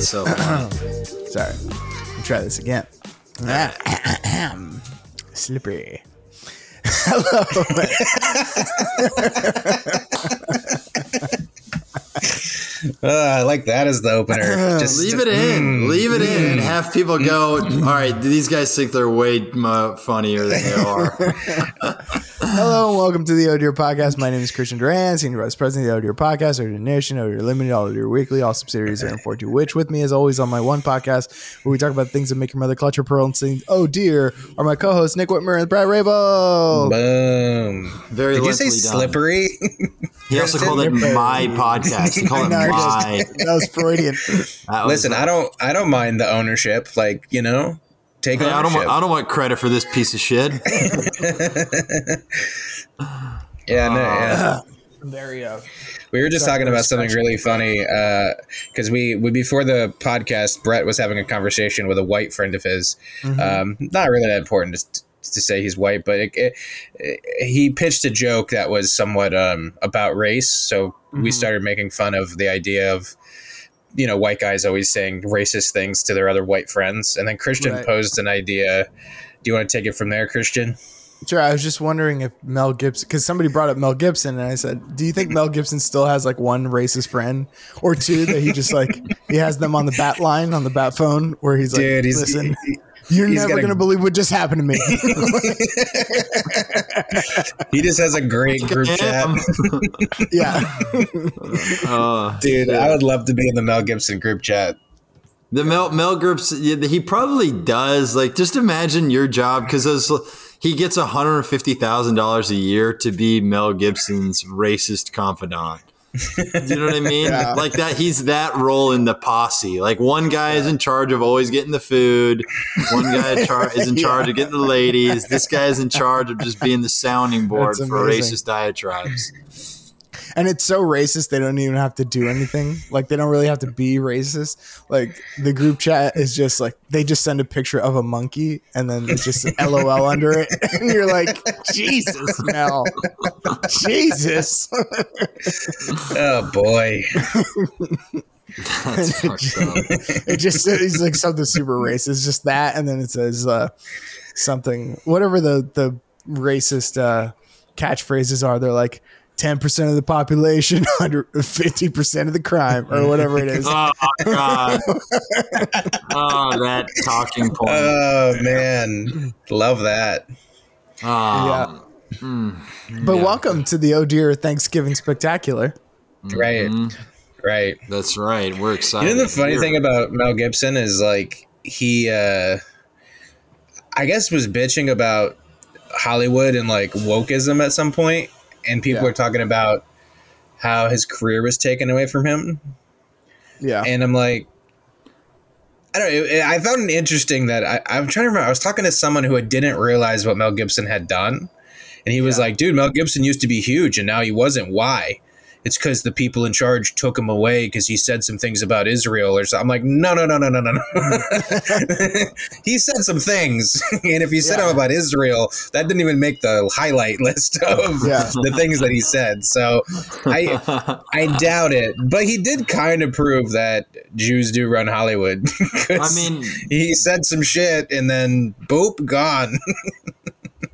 That's so funny. Sorry. Let try this again. Slippery. Hello. Uh, I like that as the opener. Just Leave it in. Mm. Leave it in. And have people go, all right, these guys think they're way uh, funnier than they are. Hello and welcome to the Oh Dear Podcast. My name is Christian Duran, Senior Vice President of the Oh Dear Podcast, Oh Dear Nation, Oh Dear Limited, Oh Dear Weekly. All subsidiaries are in 42 which with me as always on my one podcast where we talk about things that make your mother clutch her pearl and sing Oh Dear are my co-hosts Nick Whitmer and Brad Rabo. Boom. Very Did you say done. slippery? He also called it my podcast. He called it I know, I my. that was Freudian. That was- Listen, I don't I don't mind the ownership. Like, you know, take Hey, I don't ownership. want. I don't want credit for this piece of shit. yeah, no, yeah. There you go. We were just Sorry talking about something really funny because we, we before the podcast, Brett was having a conversation with a white friend of his. Mm-hmm. Um, not really that important to, to say he's white, but it, it, it- he pitched a joke that was somewhat um, about race. So Mm-hmm. we started making fun of the idea of you know white guys always saying racist things to their other white friends, and then Christian Right. posed an idea. Do you want to take it from there, Christian? Sure, I was just wondering if Mel Gibson, because somebody brought up Mel Gibson, and I said, "Do you think Mel Gibson still has like one racist friend or two that he just like he has them on the bat line on the bat phone where he's like, Dude, he's listen, he- you're he's never gonna believe what just happened to me." he just has a great group chat. yeah, Uh, Dude, I would love to be in the Mel Gibson group chat. The Mel Mel Gibson, yeah, he probably does. Like, just imagine your job because he gets one hundred fifty thousand dollars a year to be Mel Gibson's racist confidant. You know what I mean? Yeah. Like that, he's that role in the posse. Like one guy is in charge of always getting the food. One guy char- is in charge of getting the ladies. This guy is in charge of just being the sounding board for racist diatribes. And it's so racist they don't even have to do anything. Like they don't really have to be racist. Like the group chat is just like they just send a picture of a monkey and then it's just LOL under it, and you're like, Jesus, Mel, Jesus. Oh boy. That's fucked up. it just says like something super racist, just that, and then it says uh, something whatever the the racist uh, catchphrases are. They're like ten percent of the population, under fifty percent of the crime, or whatever it is. Oh God! Oh, that talking point. Oh man. Love that. Um, but welcome to the Oh Dear Thanksgiving Spectacular. Right. Right. That's right. We're excited. You know the funny We're- thing about Mel Gibson is like he uh I guess was bitching about Hollywood and like wokeism at some point and people Yeah. were talking about how his career was taken away from him Yeah, and I'm like, I don't. know. I found it interesting that I, I'm trying to remember. I was talking to someone who didn't realize what Mel Gibson had done, and he was Yeah. like, "Dude, Mel Gibson used to be huge, and now he wasn't. Why? It's because the people in charge took him away because he said some things about Israel or something." I'm like, "No, no, no, no, no, no, no. he said some things, and if he said Yeah. them about Israel, that didn't even make the highlight list of Yeah. the things that he said. So I I doubt it, but he did kind of prove that Jews do run Hollywood. I mean, he said some shit and then boop, gone.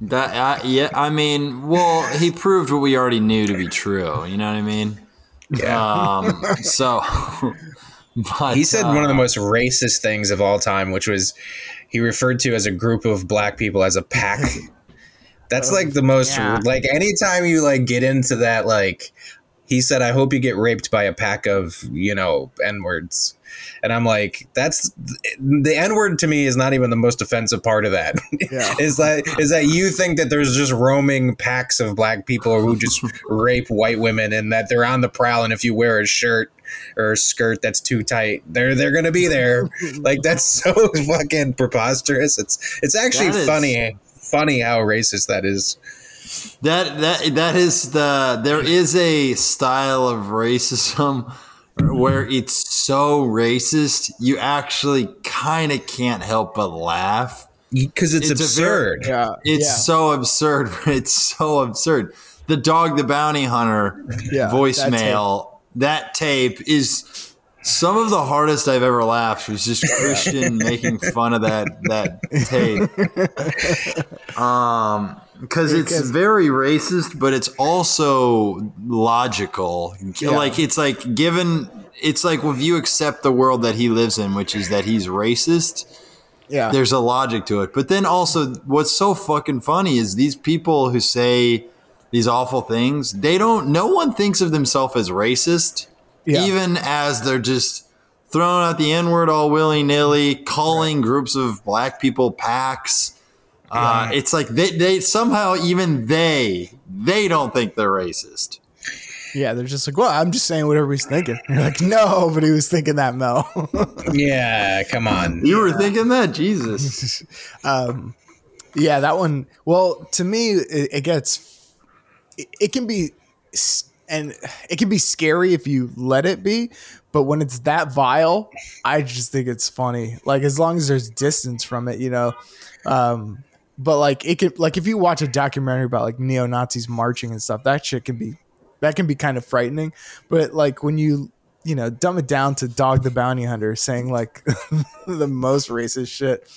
That. Uh, yeah. I mean, well, he proved what we already knew to be true. You know what I mean? Yeah. Um. So. But, he said one of the uh, most racist things of all time, which was he referred to as a group of black people as a pack. That's like the most yeah. like anytime you like get into that like he said I hope you get raped by a pack of, you know, n-words. And I'm like that's the n-word to me is not even the most offensive part of that. Yeah. is that is that you think that there's just roaming packs of black people who just rape white women and that they're on the prowl and if you wear a shirt or a skirt that's too tight they're they're gonna be there like that's so fucking preposterous it's it's actually That is- funny funny how racist that is That that that is the there is a style of racism where it's so racist you actually kind of can't help but laugh. because it's, It's a very- absurd yeah, It's yeah. so absurd. It's so absurd. The dog, the bounty hunter Yeah, voicemail. That tape. is Some of the hardest I've ever laughed was just Christian making fun of that that tape. Um, because it's very racist, but it's also logical. Yeah. Like it's like given it's like if you accept the world that he lives in, which is that he's racist, Yeah. there's a logic to it. But then also, what's so fucking funny is these people who say these awful things, they don't, no one thinks of themselves as racist, Yeah. even as they're just throwing out the N word all willy nilly, calling groups of black people packs. Uh, it's like they, they somehow, even they, they don't think they're racist. yeah, they're just like, well, I'm just saying what everybody's thinking. You're like, no, but he was thinking that, Mel. Yeah, come on. You were thinking that? Jesus. um, yeah, that one. Well, to me, it, it gets. It, it can be, and it can be scary if you let it be. But when it's that vile, I just think it's funny. Like as long as there's distance from it, you know. Um, but like it could, like if you watch a documentary about like neo Nazis marching and stuff, that shit can be, that can be kind of frightening. But like when you you know dumb it down to Dog the Bounty Hunter saying like the most racist shit,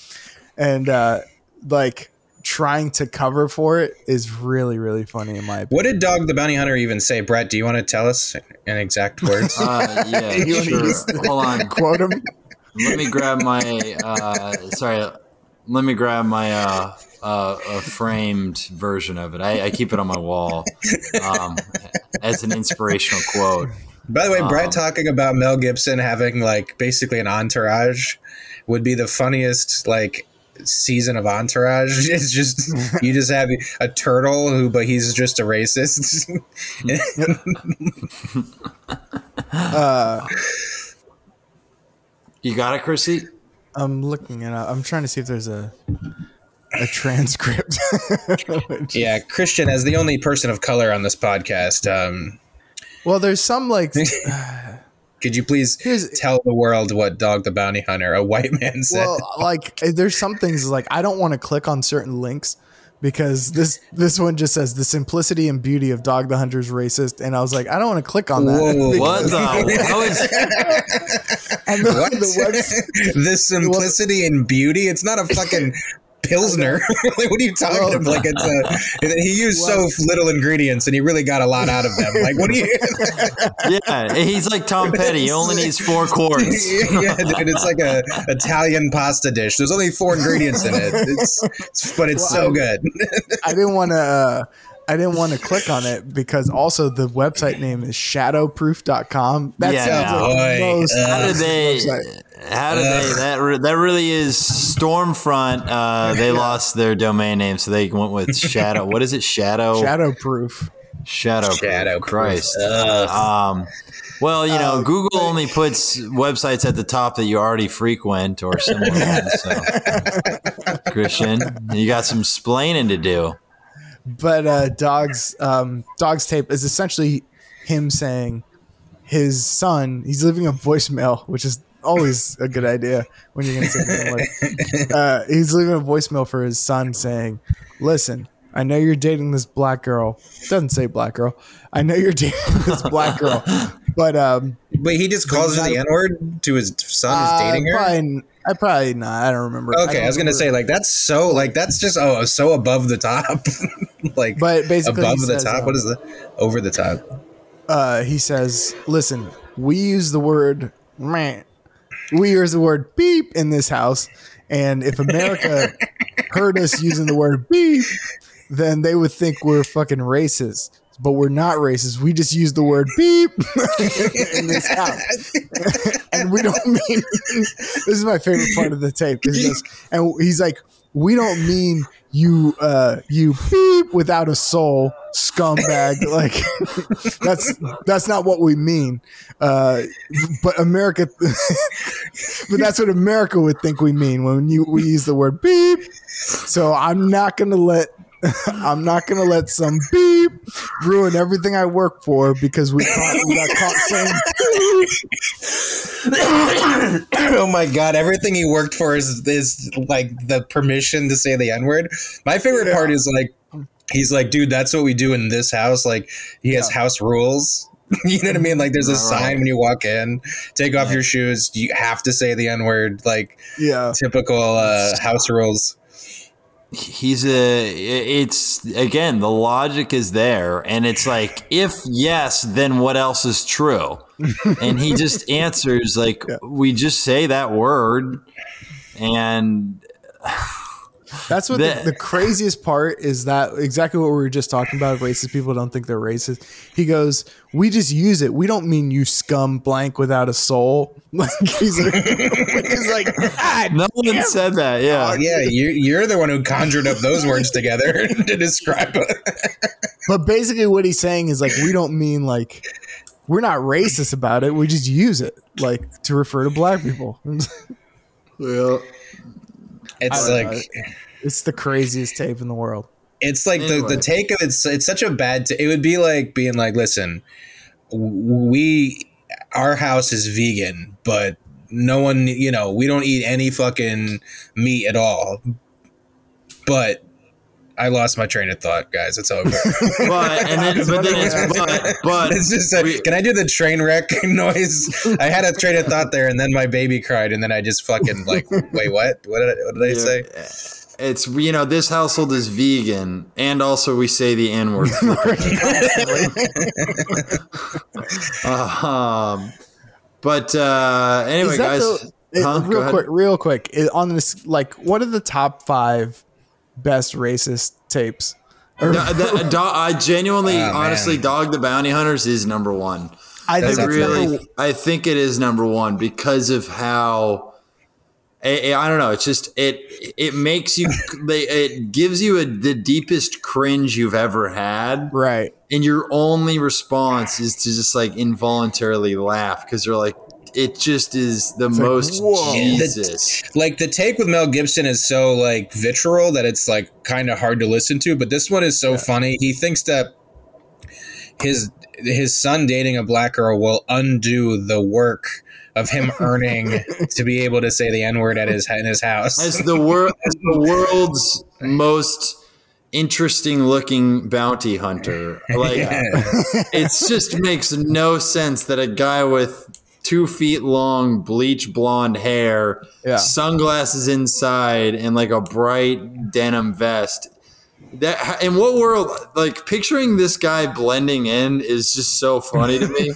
and uh, like trying to cover for it is really really funny in my opinion. What did Dog the Bounty Hunter even say? Brett, do you want to tell us in exact words? Uh, yeah, sure. Hold on. Quote him. let me grab my uh sorry let me grab my uh uh a framed version of it I, I keep it on my wall um as an inspirational quote By the way, Brett Um, talking about Mel Gibson having like basically an entourage would be the funniest like season of entourage. It's just you just have a turtle who, but he's just a racist. Uh, you got it chrissy I'm looking it up. I'm trying to see if there's a a transcript. yeah, Christian, as the only person of color on this podcast, um, well, there's some like could you please tell the world what Dog the Bounty Hunter, a white man, said? well, like there's some things like I don't want to click on certain links because this this one just says the simplicity and beauty of Dog the Hunter's racist, and I was like, I don't want to click on that. Whoa, what the how is And the, what? the website, the simplicity and beauty. It's not a fucking pilsner. like, what are you talking Well, about? Like it's uh, a, he used so little ingredients and he really got a lot out of them. Like what do you? yeah he's like tom petty he only needs four quarts yeah, dude, it's like a Italian pasta dish. There's only four ingredients in it. It's, it's- but it's Well, so good. I didn't want to. Uh, Uh, I didn't want to click on it because also the website name is shadowproof.com. That Yeah, sounds like the most. uh, how did they website. how did they that re- that really is stormfront uh they lost their domain name so they went with shadow what is it shadow Shadowproof. Shadow. Shadow Christ. Ugh. Um, well, you know, Uh, Google only puts websites at the top that you already frequent or similar ones. So, Christian, you got some splaining to do. But uh, dogs um, dogs tape is essentially him saying his son he's leaving a voicemail which is always a good idea when you're going to say something like uh, he's leaving a voicemail for his son saying listen i know you're dating this black girl. Doesn't say black girl. I know you're dating this black girl but um But he just calls her the N word to his son who's uh, dating her. probably, i probably not i don't remember Okay, I, don't was gonna say like that's so like that's just oh so above the top, like But basically above the says, top. um, what is the over the top? uh, he says, "Listen, we use the word man, We use the word beep in this house, and if America heard us using the word beep, then they would think we're fucking racist. But we're not racist. We just use the word beep in this house, and we don't mean. this is my favorite part of the tape. and he's like, "We don't mean." You uh you beep without a soul scumbag like that's that's not what we mean uh but america but that's what america would think we mean when you we use the word beep so i'm not gonna let i'm not gonna let some beep ruin everything i work for because we, caught, we got caught saying oh my god, everything he worked for is is like the permission to say the N word. My favorite Yeah. part is like he's like, dude, that's what we do in this house. Like he has Yeah. house rules. You know what I mean? Like there's a Right. sign when you walk in, take off your shoes. You have to say the N word, like Yeah. typical uh, house rules. He's a it's again the logic is there and it's like if yes then what else is true? And he just answers like we just say that word and That's what The- the, the craziest part is that exactly what we were just talking about. Racist people don't think they're racist. He goes, "We just use it. We don't mean you scum blank without a soul." Like he's like, he's like "God no one said that yeah Oh, yeah, you, you're the one who conjured up those words together to describe it. But basically, what he's saying is like, we don't mean like we're not racist about it. We just use it like to refer to black people. well It's I don't like it's the craziest tape in the world. it's like the, Anyway. the take of it's it's such a bad. T- it would be like being like, listen, we our house is vegan, but no one, you know, we don't eat any fucking meat at all. But I lost my train of thought, guys. It's over. but and then but then it's but but it's just a, we- can I do the train wreck noise? I had a train of thought there, and then my baby cried, and then I just fucking like, wait, what? What did I, what did I say? it's you know this household is vegan and also we say the n word um but uh anyway guys the- it- Huh? Real quick, real quick, on this, like, what are the top five best racist tapes? No, the- do- I genuinely, Oh, honestly, man. Dog the Bounty Hunters is number one. I I think it's really, number- I think it is number one because of how. I, I don't know. It's just it. It makes you. they- It gives you a, the deepest cringe you've ever had, right. and your only response is to just like involuntarily laugh because you're like, it just is the like, most whoa. Jesus. like the take with Mel Gibson is so like vitriol that it's like kind of hard to listen to. But this one is so funny. He thinks that his his son dating a black girl will undo the work of him earning to be able to say the n word at his in his house. as the world as the world's most interesting looking bounty hunter like Yeah. it just makes no sense that a guy with two feet long bleach blonde hair Yeah. sunglasses inside and like a bright denim vest that in what world like picturing this guy blending in is just so funny to me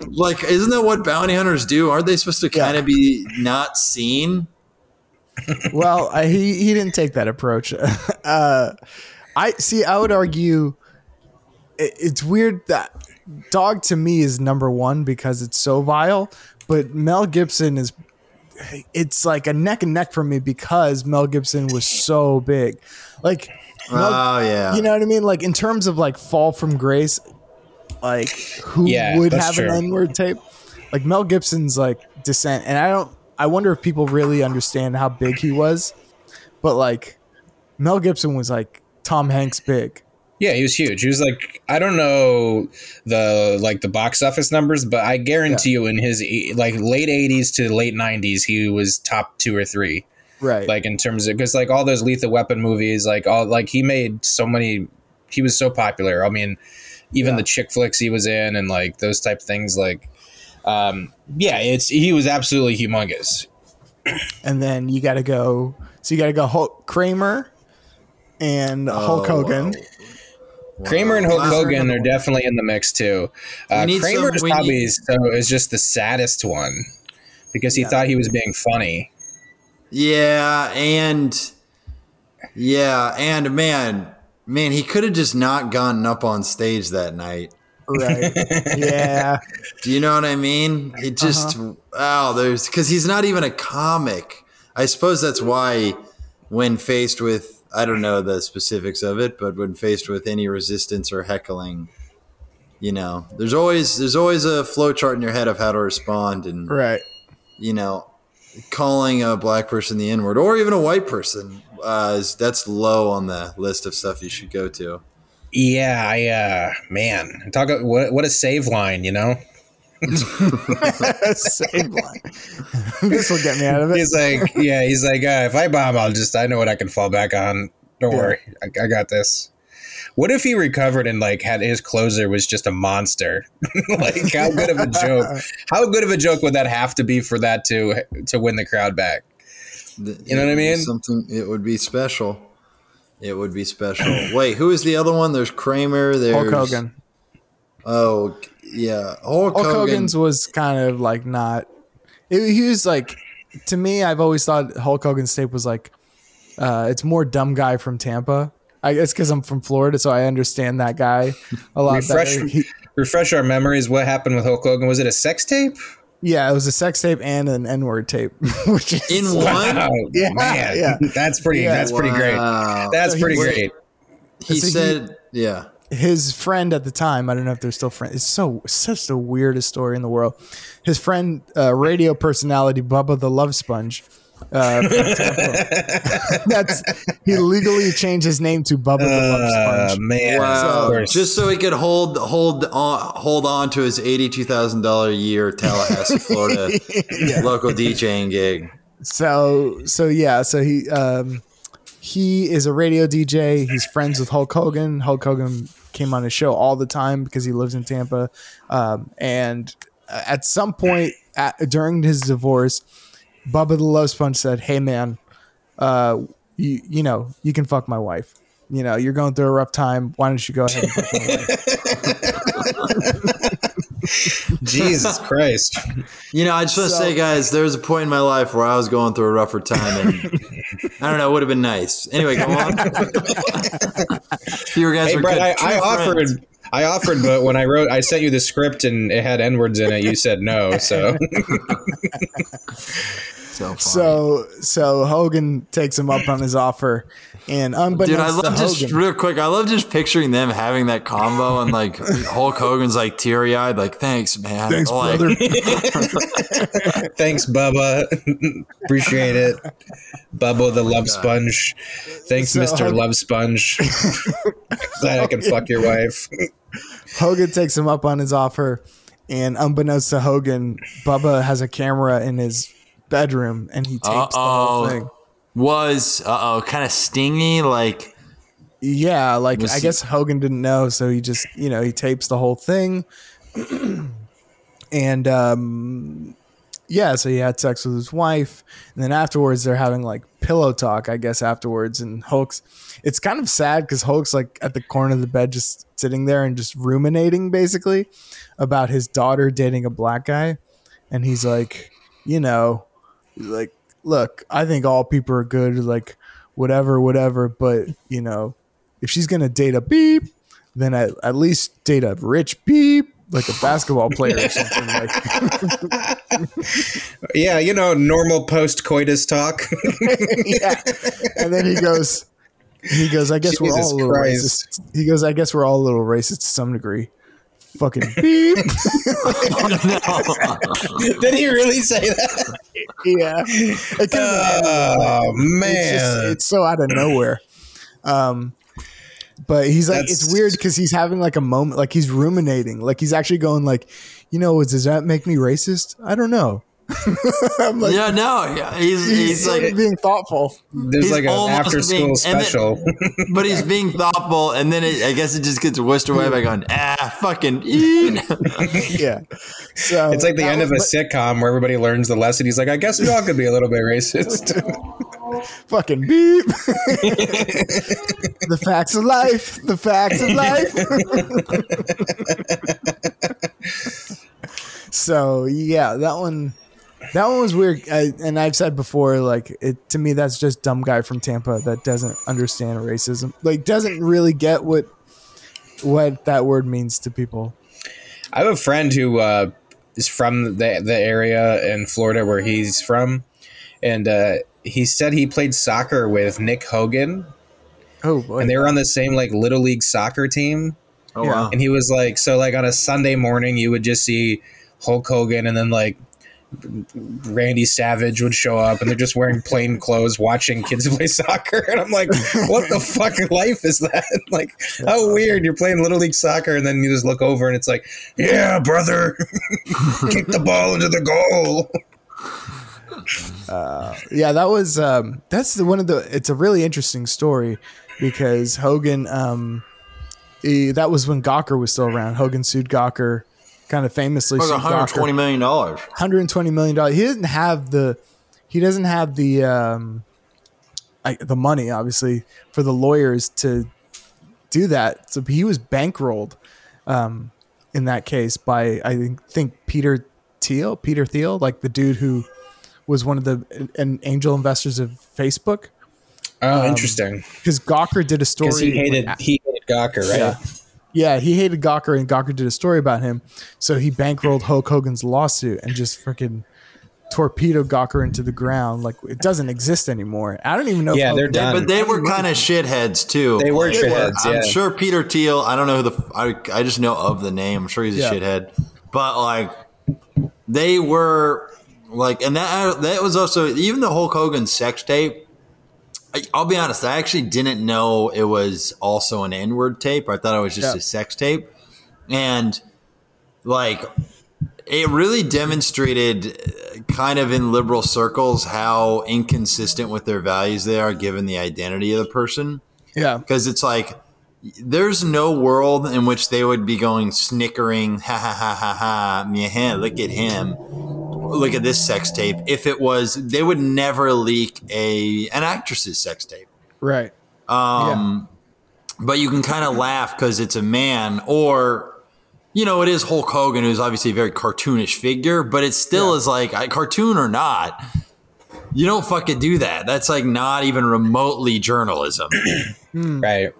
like isn't that what bounty hunters do aren't they supposed to kind of be not seen well, I, he he didn't take that approach. Uh, I see. I would argue it, it's weird that Dog to me is number one because it's so vile, but Mel Gibson is. It's like a neck and neck for me because Mel Gibson was so big, like. Oh, Mel- oh yeah you know what I mean? Like in terms of like fall from grace, like who Yeah, would have true. an N word tape? Like Mel Gibson's like descent, and I don't. I wonder if people really understand how big he was, but like Mel Gibson was like Tom Hanks big. Yeah, he was huge. He was like I don't know the like the box office numbers, but I guarantee you in his e- like late '80s to late '90s, he was top two or three. Right. Like in terms of because like all those Lethal Weapon movies, like all like he made so many. He was so popular. I mean, even Yeah. the chick flicks he was in and like those type of things. Like, um, yeah, it's he was absolutely humongous. and then you got to go. So you got to go Hulk Kramer and Hulk Oh, Hogan. Kramer and Hulk Wow. Hogan are definitely in the mix too. Uh, need some- Kramer's probably need- so is just the saddest one because he thought he was being funny. Yeah, and yeah, and man, man, he could have just not gotten up on stage that night. Right. yeah. Do you know what I mean? It just wow, there's because he's not even a comic. I suppose that's why when faced with I don't know the specifics of it, but when faced with any resistance or heckling, you know, there's always there's always a flow chart in your head of how to respond and Right. you know, calling a black person the N word or even a white person, uh, is, that's low on the list of stuff you should go to. Yeah, I uh, man, talk what what a save line, you know. Save line. this will get me out of it. He's like, yeah, he's like, uh, if I bomb, I'll just I know what I can fall back on. Don't Yeah. worry, I, I got this. What if he recovered and like had his closer was just a monster? like how good of a joke? How good of a joke would that have to be for that to to win the crowd back? You know what I mean? Something it would be special. It would be special. Wait, who is the other one? There's Kramer. There's Hulk Hogan. Oh yeah, Hulk, Hulk Hogan. Hogan's was kind of like not. It, he was like, to me, I've always thought Hulk Hogan's tape was like, uh, it's more dumb guy from Tampa. I guess because I'm from Florida, so I understand that guy a lot Refresh better. He- refresh our memories. What happened with Hulk Hogan? Was it a sex tape? yeah, it was a sex tape and an N word tape, which is in one. Wow, Yeah, man, yeah. that's pretty. Yeah. That's pretty great. That's So pretty he's- great. He So he- said, "Yeah." His friend at the time, I don't know if they're still friends. It's so such the weirdest story in the world. His friend, uh, radio personality Bubba the Love Sponge. Uh. That's he legally changed his name to Bubba the Love Uh, Sponge. man, Wow. of course. Just so he could hold hold on hold on to his eighty two thousand dollar a year Tallahassee, Florida local DJing gig. So so yeah, so he um, he is a radio DJ. He's friends with Hulk Hogan. Hulk Hogan came on his show all the time because he lives in Tampa. Um, and at some point at, during his divorce, Bubba the Love Sponge said, "Hey man, uh, you you know you can fuck my wife. You know you're going through a rough time. Why don't you go ahead and fuck my wife?" Jesus Christ. You know, I just want to So- say, guys, there was a point in my life where I was going through a rougher time, and I don't know, it would have been nice. Anyway, go on. you guys Hey, were Brett, good. I, I offered. I offered, but when I wrote, I sent you the script and it had N words in it. You said no. So So. So so Hogan takes him up on his offer, and um, unbeknownst Dude, I to love just Hogan, real quick. I love just picturing them having that combo and like Hulk Hogan's like teary eyed, like thanks, man. Thanks, like, brother. thanks, Bubba. Appreciate it. Bubba the Love Sponge. Thanks, So, Mister Hug- Love Sponge. Glad I can fuck your wife. Hogan takes him up on his offer, and unbeknownst to Hogan, Bubba has a camera in his bedroom, and he tapes the whole thing. Was uh oh, kind of stingy. Like Yeah, like I guess Hogan didn't know, so he just you know he tapes the whole thing, and um, yeah, so he had sex with his wife, and then afterwards they're having like pillow talk, I guess afterwards, and Hulk's. It's kind of sad because Hulk's like at the corner of the bed, just sitting there and just ruminating basically about his daughter dating a black guy, and he's like, you know, like look, I think all people are good, like whatever, whatever. But you know, if she's gonna date a beep, then at, at least date a rich beep, like a basketball player or something. Like, Yeah, you know, normal post coitus talk. yeah. And then he goes, he goes, I guess we're all a little Christ. racist. He goes, I guess we're all a little racist to some degree. Fucking beep. Did he really say that? yeah. It could've been Oh it's, just, man. it's so out of nowhere. Um, but he's like, That's- it's weird because he's having like a moment, like he's ruminating, like he's actually going, like, you know, does that make me racist? I don't know. I'm like, yeah, no, yeah, he's he's, he's like being thoughtful. There's he's like an after school being- and then- special. but he's being thoughtful, and then it, I guess it just gets whisked away by going, ah, fucking. Yeah. So It's like the that end of a was- sitcom where everybody learns the lesson. He's like, I guess we all could be a little bit racist. but fucking beep. the facts of life. The facts of life. so yeah, that one. That one was weird, I, and I've said before, like it to me, that's just dumb guy from Tampa that doesn't understand racism, like doesn't really get what what that word means to people. I have a friend who uh, is from the the area in Florida where he's from, and uh, he said he played soccer with Nick Hogan, Oh boy, and they were on the same like little league soccer team. Oh Yeah. wow. And he was like, so like on a Sunday morning, you would just see Hulk Hogan, and then like Randy Savage would show up, and they're just wearing plain clothes, watching kids play soccer. And I'm like, what the fuck life is that? like, how weird! You're playing little league soccer, and then you just look over, and it's like, yeah, brother, kick the ball into the goal. yeah, that was um, that's the one of the. It's a really interesting story because Hogan um, eh, that was when Gawker was still around. Hogan sued Gawker, kind of famously. Like sued 120 Gawker. million dollars. 120 million dollars. He doesn't have the he doesn't have the um I, the money obviously for the lawyers to do that. So he was bankrolled um in that case by I think, think Peter Thiel, Peter Thiel, like the dude who was one of the an angel investors of Facebook Oh, interesting. because Gawker did a story he hated when- he hated Gawker, right? yeah. Yeah, he hated Gawker, and Gawker did a story about him. So he bankrolled Hulk Hogan's lawsuit and just freaking torpedoed Gawker into the ground. Like it doesn't exist anymore. I don't even know. Yeah, if they're Hulk- done. But they were kind of shitheads too. They were Like, shitheads, I'm yeah. sure Peter Thiel. I don't know who the. I, I just know of the name. I'm sure he's a Yeah. shithead. But like, they were like, and that that was also even the Hulk Hogan sex tape. I, I'll be honest. I actually didn't know it was also an N word tape. I thought it was just Yeah. a sex tape, and like it really demonstrated uh, kind of in liberal circles how inconsistent with their values they are given the identity of the person yeah, because it's like there's no world in which they would be going snickering ha ha ha ha ha yeah look at him look at this sex tape if it was they would never leak a an actress's sex tape right. um, But you can kind of laugh because it's a man, or you know, it is Hulk Hogan, who's obviously a very cartoonish figure, but it still Yeah. is like I- cartoon or not. You don't fucking do that. That's like not even remotely journalism. Right.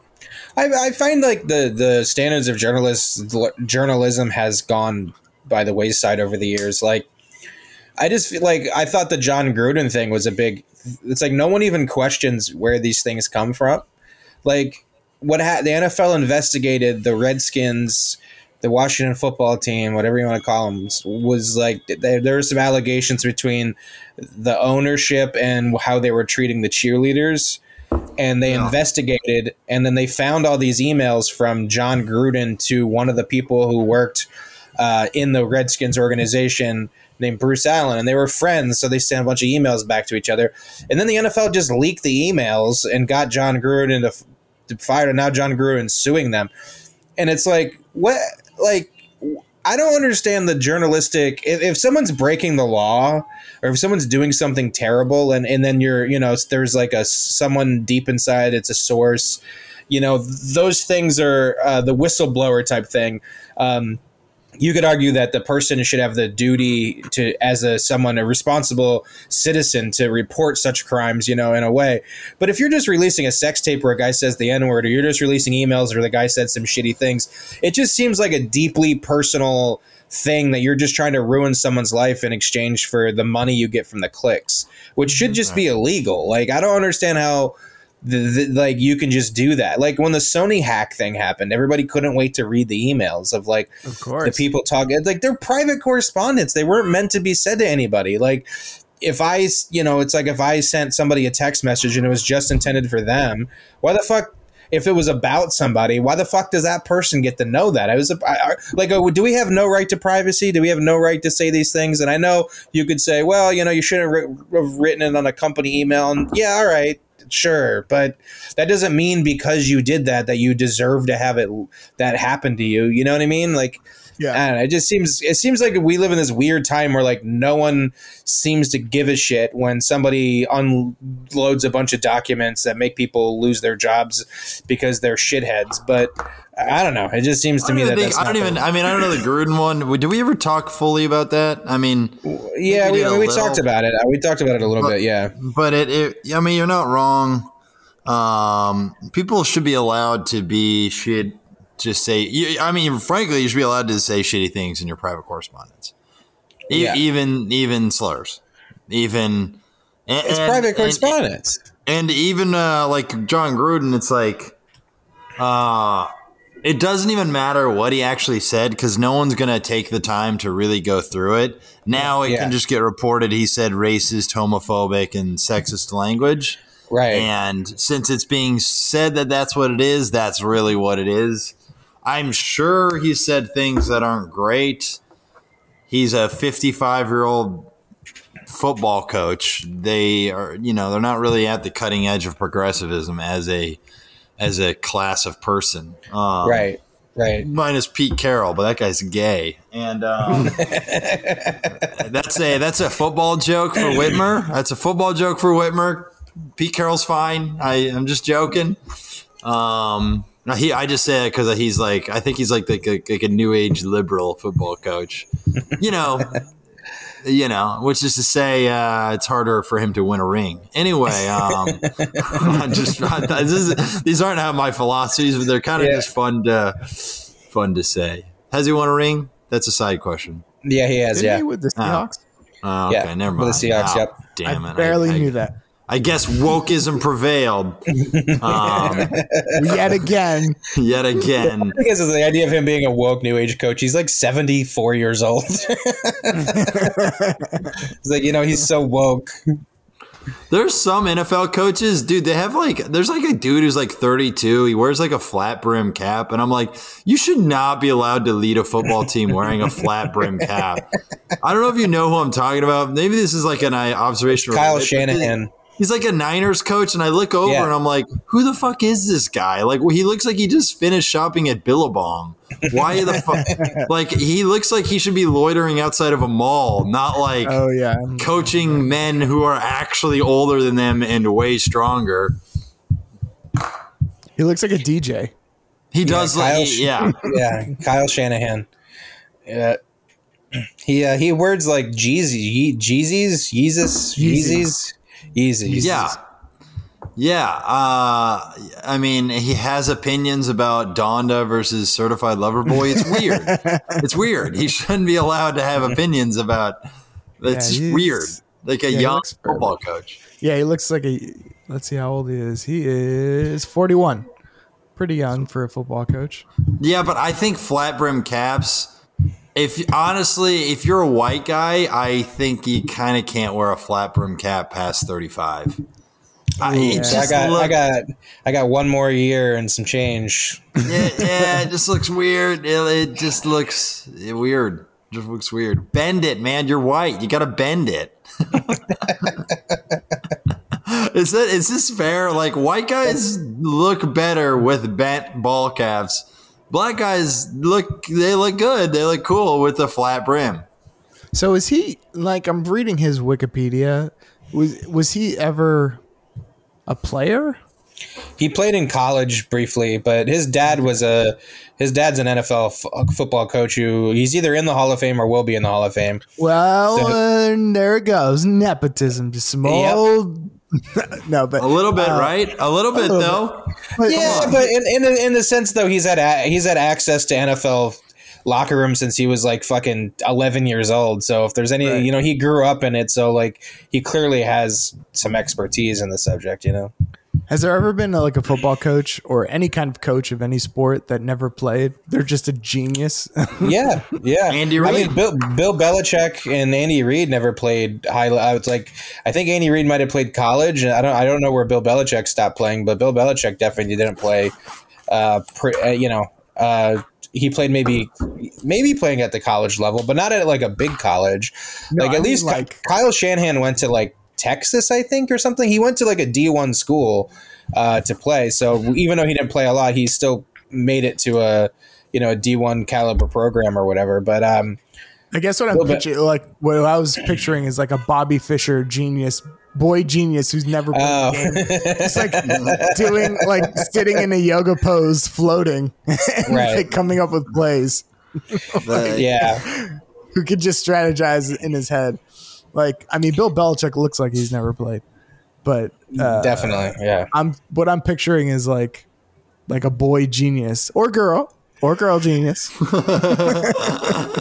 I, I find like the the standards of journalists journalism has gone by the wayside over the years. Like, I just feel like I thought the Jon Gruden thing was a big. It's like no one even questions where these things come from. Like what ha- the NFL investigated the Redskins, the Washington football team, whatever you want to call them, was like there, there were some allegations between the ownership and how they were treating the cheerleaders and they Yeah. investigated and then they found all these emails from Jon Gruden to one of the people who worked uh, in the Redskins organization named Bruce Allen and they were friends so they sent a bunch of emails back to each other and then the NFL just leaked the emails and got Jon Gruden to, to fired and now Jon Gruden's suing them and it's like what like I don't understand the journalistic if, if someone's breaking the law or if someone's doing something terrible and, and then you're you know there's like a someone deep inside it's a source you know those things are uh, the whistleblower type thing. Um, you could argue that the person should have the duty to as a someone a responsible citizen to report such crimes you know in a way. But if you're just releasing a sex tape where a guy says the n-word or you're just releasing emails where the guy said some shitty things it just seems like a deeply personal thing that you're just trying to ruin someone's life in exchange for the money you get from the clicks which should mm-hmm. just be illegal. Like i don't understand how the, the, like you can just do that. Like when the sony hack thing happened everybody couldn't wait to read the emails of like Of course. the people talking like they're private correspondence they weren't meant to be said to anybody. Like if i you know it's like if i sent somebody a text message and it was just intended for them why the fuck if it was about somebody why the fuck does that person get to know that? I was like oh, do we have no right to privacy? Do we have no right to say these things? And i know you could say well you know you shouldn't have have written it on a company email. And yeah all right sure. But that doesn't mean because you did that that you deserve to have it that happen to you. You know what i mean? Like yeah. I don't know, it just seems it seems like we live in this weird time where like no one seems to give a shit when somebody unloads a bunch of documents that make people lose their jobs because they're shitheads. But I don't know. It just seems to me that think, I don't even. I mean, I don't know the Gruden one. Do we ever talk fully about that? I mean, yeah, we we, we talked about it. We talked about it a little But- bit. Yeah, but it, it. I mean, you're not wrong. Um, people should be allowed to be shit. Just say. you- I mean, frankly, you should be allowed to say shitty things in your private correspondence. E- Yeah. Even even slurs. Even. and- it's and- private and- correspondence. and even uh, like Jon Gruden, it's like, uh, it doesn't even matter what he actually said because no one's gonna take the time to really go through it. Now it Yeah. can just get reported he said racist, homophobic, and sexist language. right. And since it's being said that that's what it is, that's really what it is. I'm sure he said things that aren't great. He's a 55 year old football coach. They are, you know, they're not really at the cutting edge of progressivism as a as a class of person. Um, right, right. Minus Pete Carroll, but that guy's gay, and um, that's a that's a football joke for Whitmer. That's a football joke for Whitmer. Pete Carroll's fine. I I'm just joking. Um, no, he I just say it because he's like I think he's like like, like like a new age liberal football coach. You know, you know, which is to say, uh, it's harder for him to win a ring. Anyway, um, just this is, these aren't how my philosophies, but they're kind of Yeah. just fun to fun to say. Has he won a ring? That's a side question. Yeah, he has. Didn't Yeah, he with the Ah. Seahawks? Oh, okay, Yeah, never with mind. the Seahawks, Oh, yep. Damn it! I barely I, knew that. I guess wokeism prevailed um, Yet again, yet again. I guess it's the idea of him being a woke new age coach. He's like seventy four years old. It's like you know he's so woke. There's some NFL coaches, dude. They have like, there's like a dude who's like 32. He wears like a flat brim cap, and I'm like, you should not be allowed to lead a football team wearing a flat brim cap. I don't know if you know who I'm talking about. Maybe this is like an uh, observation. Kyle related, but Shanahan. He's like a Niners coach, and I look over Yeah. and I'm like, who the fuck is this guy? Like, well, he looks like he just finished shopping at Billabong. Why the fuck? like, he looks like he should be loitering outside of a mall, not like oh yeah, coaching men who are actually older than them and way stronger. he looks like a DJ. He does, Kyle like, Sh- he- yeah. Yeah, Kyle Shanahan. Yeah. He uh, he words like Jeezy, Ye- Jeezys, Yeezus, Yeezys, Yeezys. Yeah. Yeah. Uh, I mean, he has opinions about Donda versus Certified Lover Boy. It's weird. it's weird. He shouldn't be allowed to have opinions about. It's Yeah, weird. Like a yeah, young football coach. Yeah, he looks like a. Let's see how old he is. He is forty-one. Pretty young for a football coach. Yeah, but I think flat brim caps. If honestly, if you're a white guy, I think you kind of can't wear a flat brim cap past 35. I, Yeah. I got I got I got one more year and some change. yeah, yeah, it just looks weird. It, it just looks weird. Just looks weird. Bend it, man. You're white. You got to bend it. is that is this fair? Like white guys look better with bent ball caps. Black guys look they look good. They look cool with the flat brim. So is he like I'm reading his Wikipedia? Was was he ever a player? He played in college briefly, but his dad was a his dad's an NFL f- uh, football coach who he's either in the Hall of Fame or will be in the Hall of Fame. Well, So- and there it goes. Nepotism, just some Yep. old. no, but A little bit, uh, right? A little bit little though. but- Yeah, but in, in the- in the sense though, he's had a, he's had access to NFL locker room since he was like fucking 11 years old. So if there's any, Right. you know, he grew up in it, so like he clearly has some expertise in the subject. You know, Has there ever been like a football coach or any kind of coach of any sport that never played? They're just a genius. yeah, yeah. Andy I Reid. mean, Bill, Bill Belichick and Andy Reid never played high. I was like, I think Andy Reid might have played college, and I don't, I don't know where Bill Belichick stopped playing, but Bill Belichick definitely didn't play. Uh, pre, uh you know, uh, he played maybe, maybe playing at the college level, but not at like a big college. No, like I at mean, least like- Kyle Shanahan went to like Texas, I think, or something. He went to like a D one school uh, to play. So even though he didn't play a lot, he still made it to a you know a D one caliber program or whatever. But um, I guess what I'm Little picturing, like what I was picturing, is like a Bobby Fischer genius, boy genius who's never played oh, a game. It's like doing like sitting in a yoga pose, floating, and Right. like coming up with plays. The- yeah, Who could just strategize in his head? Like, I mean, Bill Belichick looks like he's never played, but uh, definitely, yeah. I'm what I'm picturing is like like a boy genius or girl or girl genius.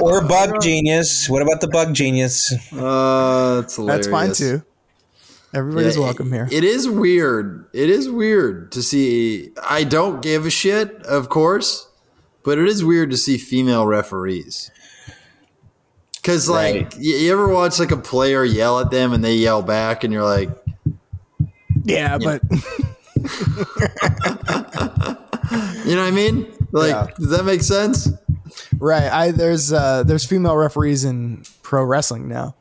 Or bug genius. What about the bug genius? Uh, that's That's fine too. Everybody's Yeah, welcome here. It is weird. It is weird to see. I don't give a shit, of course, but it is weird to see female referees. Because, like, Right. you, you ever watch like a player yell at them and they yell back, and you're like, yeah, but you know what I mean? Like, Yeah. does that make sense? right. I there's uh there's female referees in pro wrestling now,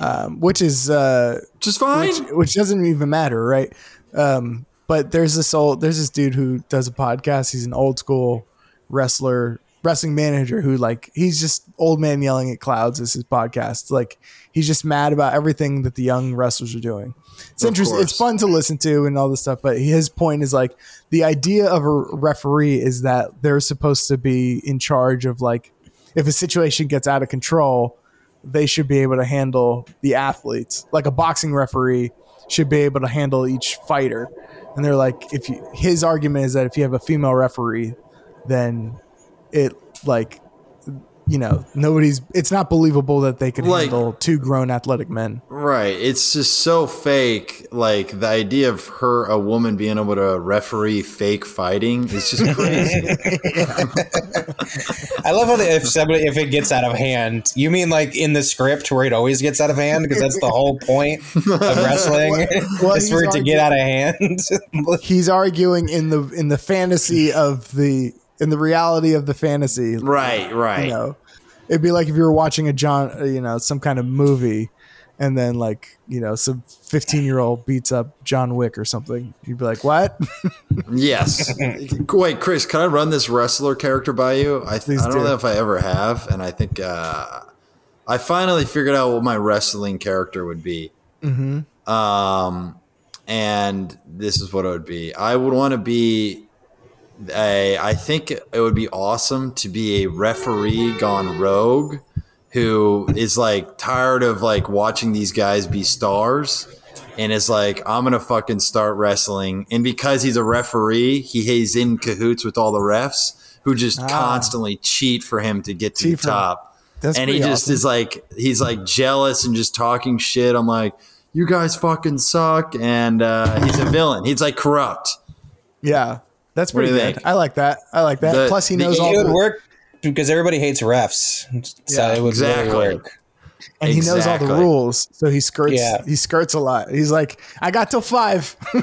um, which is uh Just fine. which, which doesn't even matter, right? Um, but there's this old there's this dude who does a podcast. He's an old school wrestler, wrestling manager who like he's just old man yelling at clouds is his podcast. Like he's just mad about everything that the young wrestlers are doing. It's Of interesting. It's fun to listen to and all this stuff. But his point is like the idea of a referee is that they're supposed to be in charge of like if a situation gets out of control, they should be able to handle the athletes. Like a boxing referee should be able to handle each fighter. And they're like, if you, his argument is that if you have a female referee, then it like you know nobody's it's not believable that they could Like- handle two grown athletic men Right. It's just so fake. Like the idea of her, a woman, being able to referee fake fighting is just crazy. I love how the, if somebody if it gets out of hand, you mean like in the script where it always gets out of hand because that's the whole point of wrestling What is for he's it to get out of hand. he's arguing in the in the fantasy of the in the reality of the fantasy right. Right. you know it'd be like if you were watching a john you know some kind of movie and then like you know some 15 year old beats up john wick or something you'd be like what Yes. Wait, Chris, can I run this wrestler character by you? I, Please I don't do. know if I ever have, and I think uh, I finally figured out what my wrestling character would be. Mm-hmm. Um, and this is what it would be. I would want to be a. I think it would be awesome to be a referee gone rogue, who is like tired of like watching these guys be stars and is like, I'm gonna fucking start wrestling. And because he's a referee, he he's in cahoots with all the refs who just Ah. constantly cheat for him to get to Cheat the top. That's and he just awesome. is like, he's like jealous and just talking shit. I'm like, you guys fucking suck. And uh, he's a villain. He's like corrupt. yeah that's pretty good i like that. I like that. The- plus he knows all it would work because everybody hates refs, so Yeah, it would exactly. really work. And he knows all the rules so he skirts Yeah. he skirts a lot he's like i got till five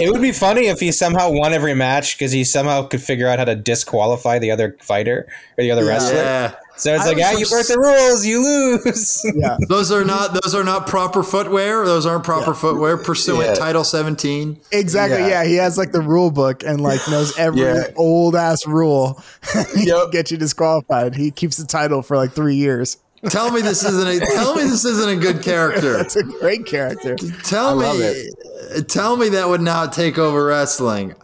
It would be funny if he somehow won every match because he somehow could figure out how to disqualify the other fighter or the other Yeah. wrestler. Yeah. So it's I like, was ah, you broke the rules, you lose. yeah Those are not those are not proper footwear. Those aren't proper footwear pursuant Yeah. Title 17. Exactly. Yeah. Yeah. he has like the rule book and like knows every Yeah. old ass rule. Yep. Get you disqualified. He keeps the title for like three years. Tell me this isn't a tell me this isn't a good character. That's a great character. Tell me love tell me that would not take over wrestling.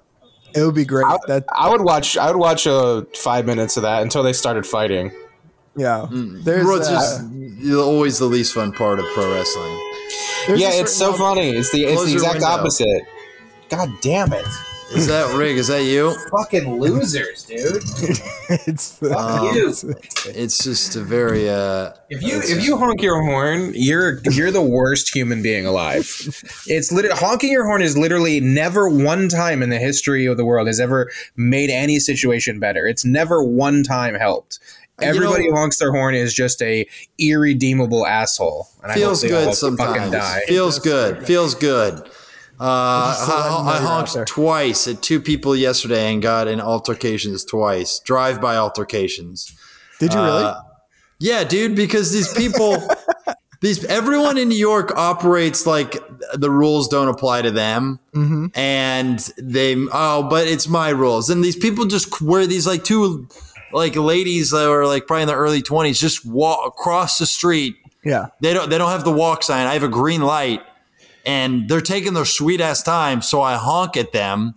It would be great. That I would watch. I would watch uh, five minutes of that until they started fighting. yeah. Mm. There's Well, it's uh, just always the least fun part of pro wrestling. there's yeah, it's so funny. It's the it's the exact window. opposite. God damn it! Is that Rig? Is that you? Fucking losers, dude. It's Um, you. It's just a very uh If you if you honk your horn, you're you're the worst human being alive. It's literally honking your horn is literally never one time in the history of the world has ever made any situation better. It's never one time helped. You Everybody know- honks their horn is just a irredeemable asshole. And I hope feels they all good fucking sometimes. die. Feels good. Feels good. Uh, Just to let I, I honked twice at two people yesterday and got in altercations twice. Drive-by altercations. Did you really? Uh, yeah, dude, because these people, these everyone in New York operates like the rules don't apply to them, Mm-hmm. and they oh, but it's my rules. And these people just wear these like two like ladies that are like probably in their early twenties just walk across the street. yeah. They don't they don't have the walk sign. I have a green light, and they're taking their sweet ass time. So I honk at them,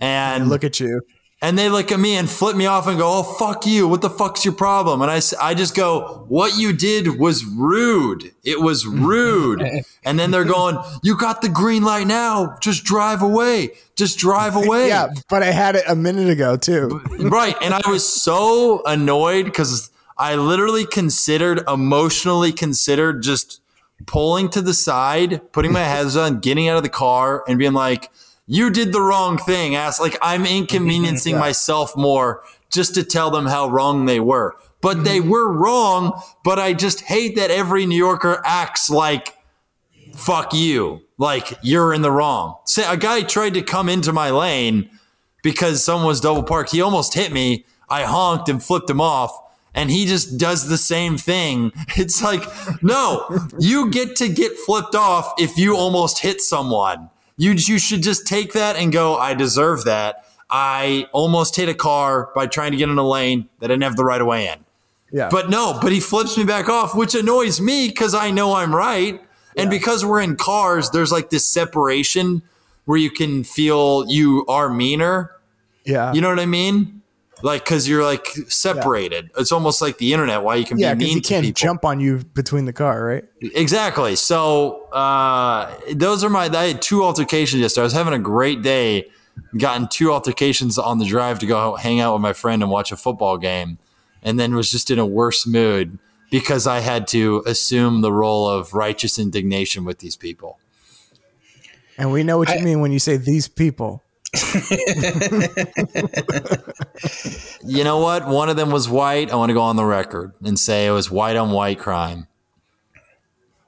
and Look at you. and they look at me and flip me off and go, "Oh fuck you! What the fuck's your problem?" And I, I just go, "What you did was rude. It was rude." and then they're going, "You got the green light now. Just drive away. Just drive away." Yeah, but I had it a minute ago too. right. And I was so annoyed because I literally considered, emotionally considered, just pulling to the side, putting my heads on, getting out of the car, and being like, "You did the wrong thing, ass." Like I'm inconveniencing myself more just to tell them how wrong they were. But they mm-hmm. were wrong. But I just hate that every New Yorker acts like fuck you. Like you're in the wrong. Say a guy tried to come into my lane because someone was double parked. He almost hit me. I honked and flipped him off. And he just does the same thing. It's like, no, you get to get flipped off if you almost hit someone. You you should just take that and go. I deserve that. I almost hit a car by trying to get in a lane that I didn't have the right of way in. Yeah. But no, but he flips me back off, which annoys me because I know I'm right. And because we're in cars, there's like this separation where you can feel you are meaner. yeah. You know what I mean? Like, because you're like separated. It's almost like the internet, why you can yeah, be because mean he to can't people. jump on you between the car, right? Exactly. So uh, those are my. I had two altercations yesterday. I was having a great day. Gotten two altercations on the drive to go hang out with my friend and watch a football game, and then was just in a worse mood because I had to assume the role of righteous indignation with these people. And we know what you I- mean when you say these people. You know what? One of them was white. I want to go on the record and say it was white on white crime.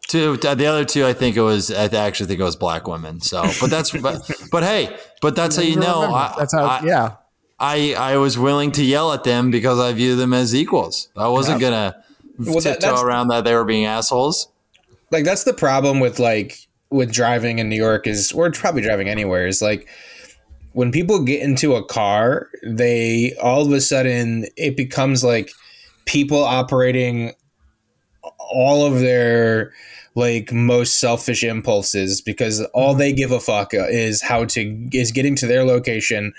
Two, the other two, I think it was. I actually think it was black women. So, but that's, but, but hey, but that's how you know. I, that's how. I, yeah. I I was willing to yell at them because I view them as equals. I wasn't gonna Well, tiptoe that's- around that they were being assholes. like that's the problem with like with driving in New York is or probably driving anywhere is like when people get into a car, they all of a sudden it becomes like people operating all of their like most selfish impulses because all they give a fuck is how to is getting to their location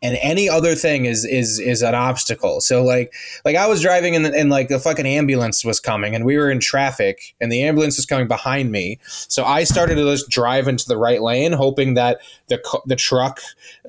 and any other thing is is is an obstacle. So like like I was driving and, and like the fucking ambulance was coming and we were in traffic and the ambulance was coming behind me. So I started to just drive into the right lane, hoping that the the truck,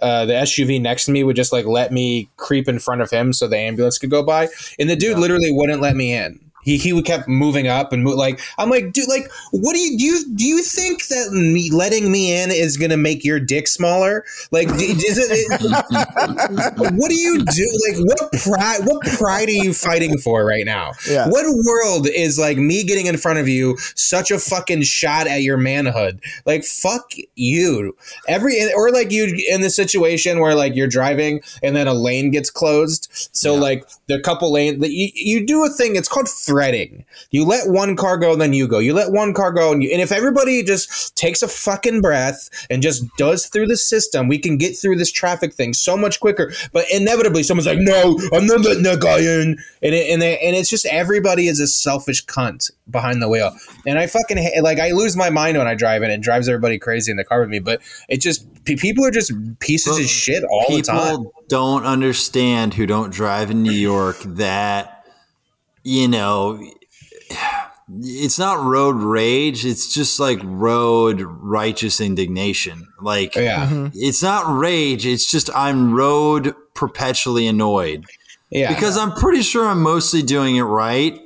uh, the SUV next to me would just like let me creep in front of him so the ambulance could go by. And the dude literally wouldn't let me in. He, he kept moving up and move, like I'm like dude like what do you do you, do you think that me letting me in is gonna make your dick smaller like d- is it, what do you do? Like, what pride? What pride are you fighting for right now? Yeah. What world is like me getting in front of you such a fucking shot at your manhood? Like, fuck you. Every or like you in the situation where like you're driving and then a lane gets closed. So like the couple lane, you, you do a thing. It's called threading. You let one car go, then you go. You let one car go, and, you, and if everybody just takes a fucking breath and just does through the system, we can get through this traffic thing so much quicker. But inevitably, someone's like, "No, I'm not letting that guy in," and it, and, they, and it's just everybody is a selfish cunt behind the wheel. And I fucking ha- like I lose my mind when I drive, and it drives everybody crazy in the car with me. But it just pe- people are just pieces But of shit all the time. People don't understand who don't drive in New York that you know it's not road rage it's just like road righteous indignation like Yeah, it's not rage it's just i'm road perpetually annoyed yeah. because i'm pretty sure i'm mostly doing it right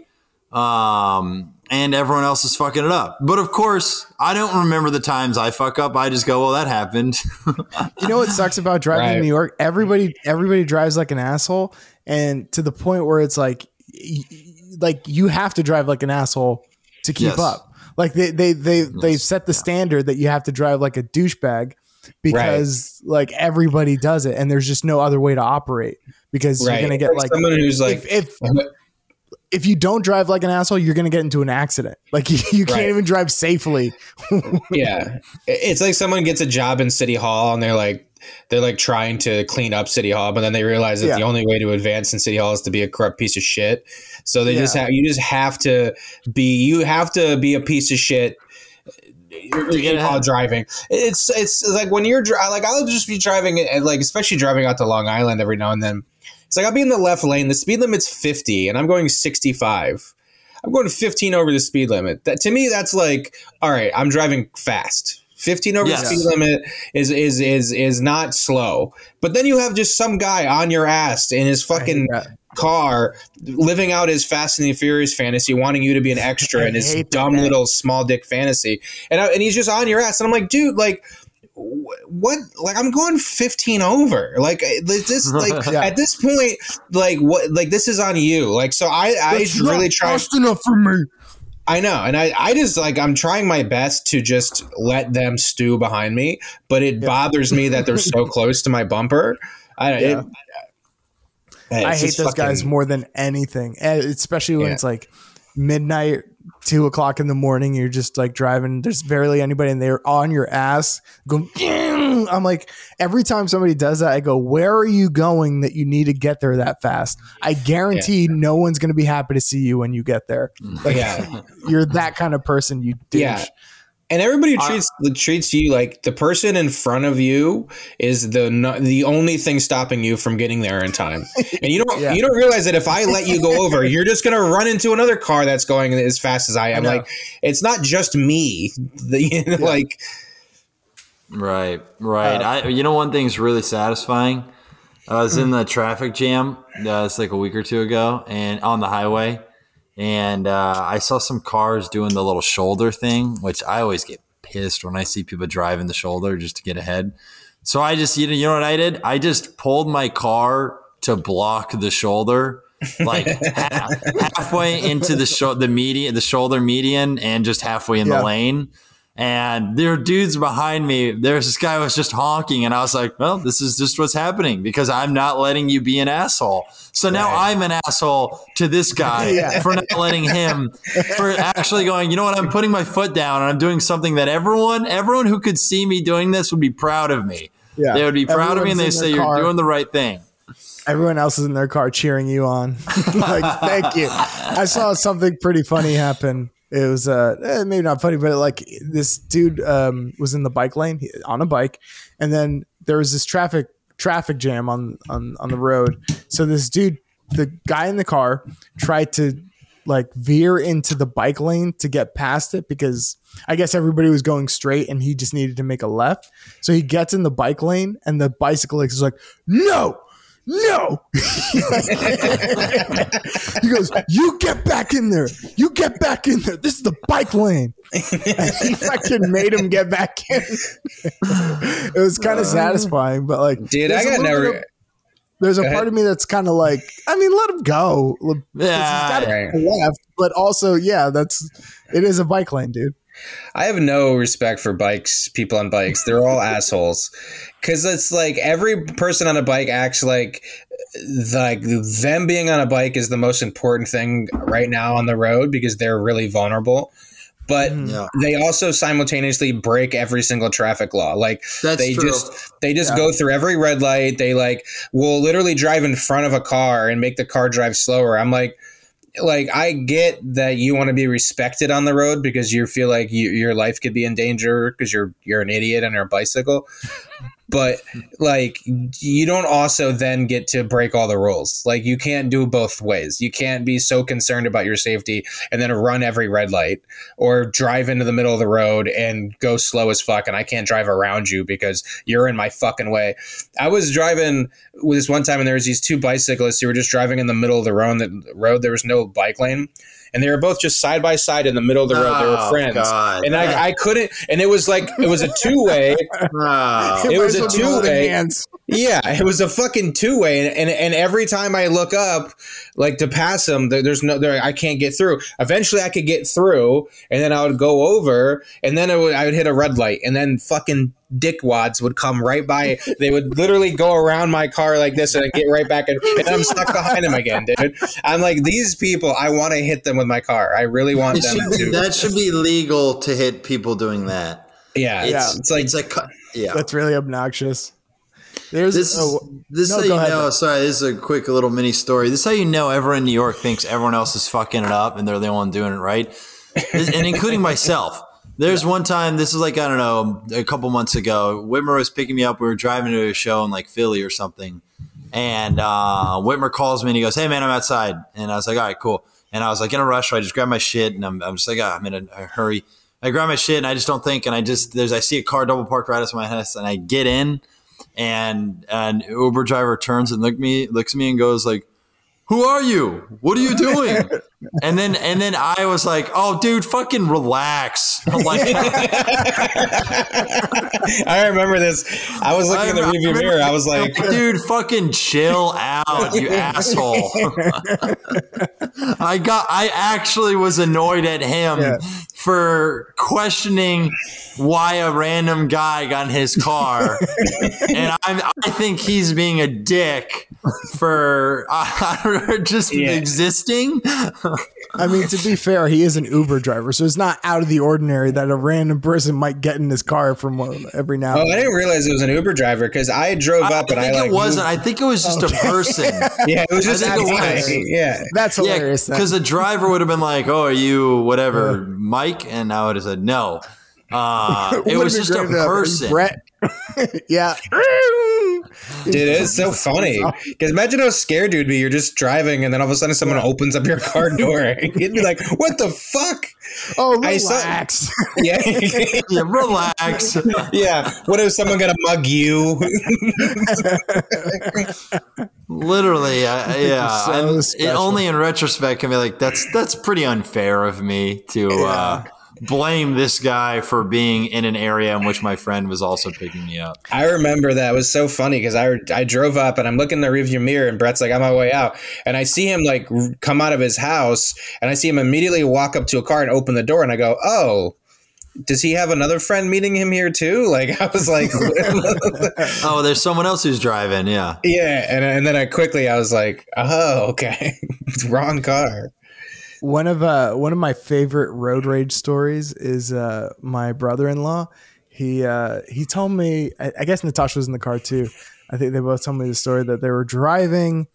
um and everyone else is fucking it up but of course i don't remember the times i fuck up i just go well that happened You know what sucks about driving Right. in New York? Everybody everybody drives like an asshole, and to the point where it's like, y- y- like you have to drive like an asshole to keep Yes. up. Like they they they they set the standard that you have to drive like a douchebag because like everybody does it, and there's just no other way to operate because right. you're gonna get Or like someone who's like, if, if if you don't drive like an asshole, you're gonna get into an accident. Like you, you can't Right. even drive safely. yeah it's like someone gets a job in city hall and they're like they're like trying to clean up city hall but then they realize that Yeah. the only way to advance in city hall is to be a corrupt piece of shit so they just have you just have to be you have to be a piece of shit get while ahead. driving it's it's like when you're dri- like i'll just be driving and like especially driving out to long island every now and then it's like i'll be in the left lane the speed limit's 50 and i'm going 65 I'm going 15 over the speed limit. That to me, that's like, all right, I'm driving fast. 15 over Yes. speed limit is is is is not slow. But then you have just some guy on your ass in his fucking car living out his Fast and the Furious fantasy, wanting you to be an extra in his hate that dumb little small dick fantasy. And I, and he's just on your ass. And I'm like, dude, like what like i'm going 15 over like eh, this this- like Yeah. at this point like what like this is on you like so i i really try fast enough for me. I know, and I, I just like I'm trying my best to just let them stew behind me, but it bothers me that they're so close to my bumper. I. Yeah. It, Hey, I hate those guys more than anything, and especially when Yeah. it's like midnight two o'clock in the morning. You're just like driving. There's barely anybody, and they're on your ass going. "Meow." I'm like, every time somebody does that, I go, "Where are you going that you need to get there that fast?" I guarantee no one's going to be happy to see you when you get there. Mm. Like, Yeah. you're that kind of person. You douche. Yeah. And everybody uh, treats treats you like the person in front of you is the no, the only thing stopping you from getting there in time. And you don't Yeah. you don't realize that if I let you go over, you're just gonna run into another car that's going as fast as I am. know. like it's not just me. The, you know, Like Right, right. Uh, I, you know, one thing's really satisfying. I was in the traffic jam. Uh, it's like a week or two ago, and on the highway, and uh, I saw some cars doing the little shoulder thing, which I always get pissed when I see people driving the shoulder just to get ahead. So I just, you know, you know what I did? I just pulled my car to block the shoulder, like half, halfway into the sho- the median, the shoulder median, and just halfway in Yeah. the lane. And there are dudes behind me. There's this guy who was just honking, and I was like, "Well, this is just what's happening because I'm not letting you be an asshole." So now Right. I'm an asshole to this guy Yeah. for not letting him, for actually going. You know what? I'm putting my foot down, and I'm doing something that everyone, everyone who could see me doing this would be proud of me. Yeah. They would be proud of me, and they say their you're doing the right thing. Everyone else is in their car cheering you on. like, thank you. I saw something pretty funny happen. It was uh eh, maybe not funny, but like this dude um was in the bike lane on a bike, and then there was this traffic traffic jam on on on the road. So this dude, the guy in the car, tried to like veer into the bike lane to get past it because I guess everybody was going straight and he just needed to make a left. So he gets in the bike lane and the bicyclist is like, "No, no." he goes, "You get back in there. You get back in there. This is the bike lane." And he fucking made him get back in. it was kind of uh, satisfying, but like, dude, there's I a got never of- there's a Go part of me that's kind of like, I mean, let him go. L- 'cause he's Yeah, Right. left, but also, yeah, that's it is a bike lane, dude. I have no respect for bikes, people on bikes. They're all assholes. Cause it's like every person on a bike acts like like them being on a bike is the most important thing right now on the road because they're really vulnerable. But Mhm. Yeah. they also simultaneously break every single traffic law. Like That's they true. just they just Yeah. go through every red light. They like will literally drive in front of a car and make the car drive slower. I'm like like I get that you want to be respected on the road because you feel like you, your life could be in danger because you're you're an idiot on your bicycle. But like you don't also then get to break all the rules. Like you can't do both ways. You can't be so concerned about your safety and then run every red light or drive into the middle of the road and go slow as fuck and I can't drive around you because you're in my fucking way. I was driving with this one time and there was these two bicyclists who were just driving in the middle of the road. The road there was no bike lane, and they were both just side by side in the middle of the road. They were Oh, friends, God. and I, I couldn't. And it was like it was a two way. Oh. It was Might a as well be holding two-way. hands. Yeah, it was a fucking two way, and, and and every time I look up, like to pass them, there, there's no, there, I can't get through. Eventually, I could get through, and then I would go over, and then it would, I would hit a red light, and then fucking dickwads would come right by. They would literally go around my car like this, and I'd get right back, and, and I'm stuck behind them again, dude. I'm like, these people, I want to hit them with my car. I really want It them should be, to. that should be legal to hit people doing that. Yeah, Yeah. it's, it's like It's like, yeah. That's really obnoxious. There's This is oh, this no, how you ahead. know. Sorry, this is a quick little mini story. This is how you know everyone in New York thinks everyone else is fucking it up and they're the one doing it right, and including myself. There's one time. This is like I don't know, a couple months ago. Whitmer was picking me up. We were driving to a show in like Philly or something, and uh, Whitmer calls me and he goes, "Hey man, I'm outside." And I was like, "All right, cool." And I was like in a rush, so I just grabbed my shit and I'm, I'm just like, ah, I'm in a, a hurry. I grab my shit and I just don't think, and I just there's I see a car double parked right outside my house, and I get in and an Uber driver turns and look me looks at me and goes like, "Who are you? What are you doing?" and then and then I was like, "Oh, dude, fucking relax." I'm like, I remember this. I was looking in the I rearview mirror. I was like, dude, fucking chill out, you asshole. I got, I actually was annoyed at him Yeah. for questioning why a random guy got in his car. and I, I think he's being a dick for uh, just Yeah. existing. I mean, to be fair, he is an Uber driver, so it's not out of the ordinary that a random person might get in his car from every now. Oh, and I didn't realize it was an Uber driver because I drove I up and I think like it wasn't. I think it was just a person. Yeah, it was just I think it a guy. was. Yeah. That's hilarious. then. because the driver would have been like, "Oh, are you whatever, Mike?" And I would have said, "No." Uh, it was just a great if, uh, person. Brett. yeah. Dude, it's so funny. Because imagine how scared you'd be. You're just driving, and then all of a sudden someone opens up your car door. and You'd be like, "What the fuck?" Oh, I saw- relax. Yeah, Yeah, relax. yeah. What if someone got to mug you? Literally, I, yeah. So it only in retrospect can be like, that's that's pretty unfair of me to uh, blame this guy for being in an area in which my friend was also picking me up. I remember that it was so funny because I I drove up and I'm looking in the rearview mirror and Brett's like on my way out and I see him like come out of his house and I see him immediately walk up to a car and open the door and I go, oh. Does he have another friend meeting him here too? Like I was like, Oh, there's someone else who's driving. Yeah. yeah, and and then I quickly I was like, oh, okay, it's wrong car. One of uh one of my favorite road rage stories is uh my brother-in-law. He uh he told me I, I guess Natasha was in the car too. I think they both told me the story that they were driving.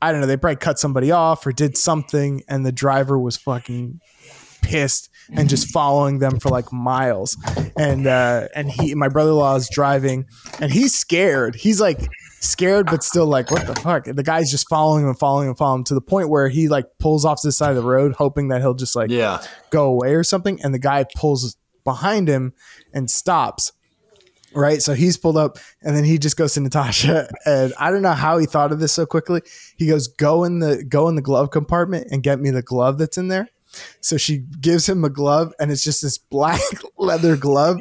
I don't know, they probably cut somebody off or did something and the driver was fucking pissed and just following them for like miles. And uh and he my brother-in-law is driving and he's scared. He's like scared but still like what the fuck? The guy's just following him and following him and following him to the point where he like pulls off to the side of the road hoping that he'll just like Yeah. go away or something and the guy pulls behind him and stops right? So he's pulled up and then he just goes to natasha and i don't know how he thought of this so quickly. He goes go in the go in the glove compartment and get me the glove that's in there. So she gives him a glove and it's just this black leather glove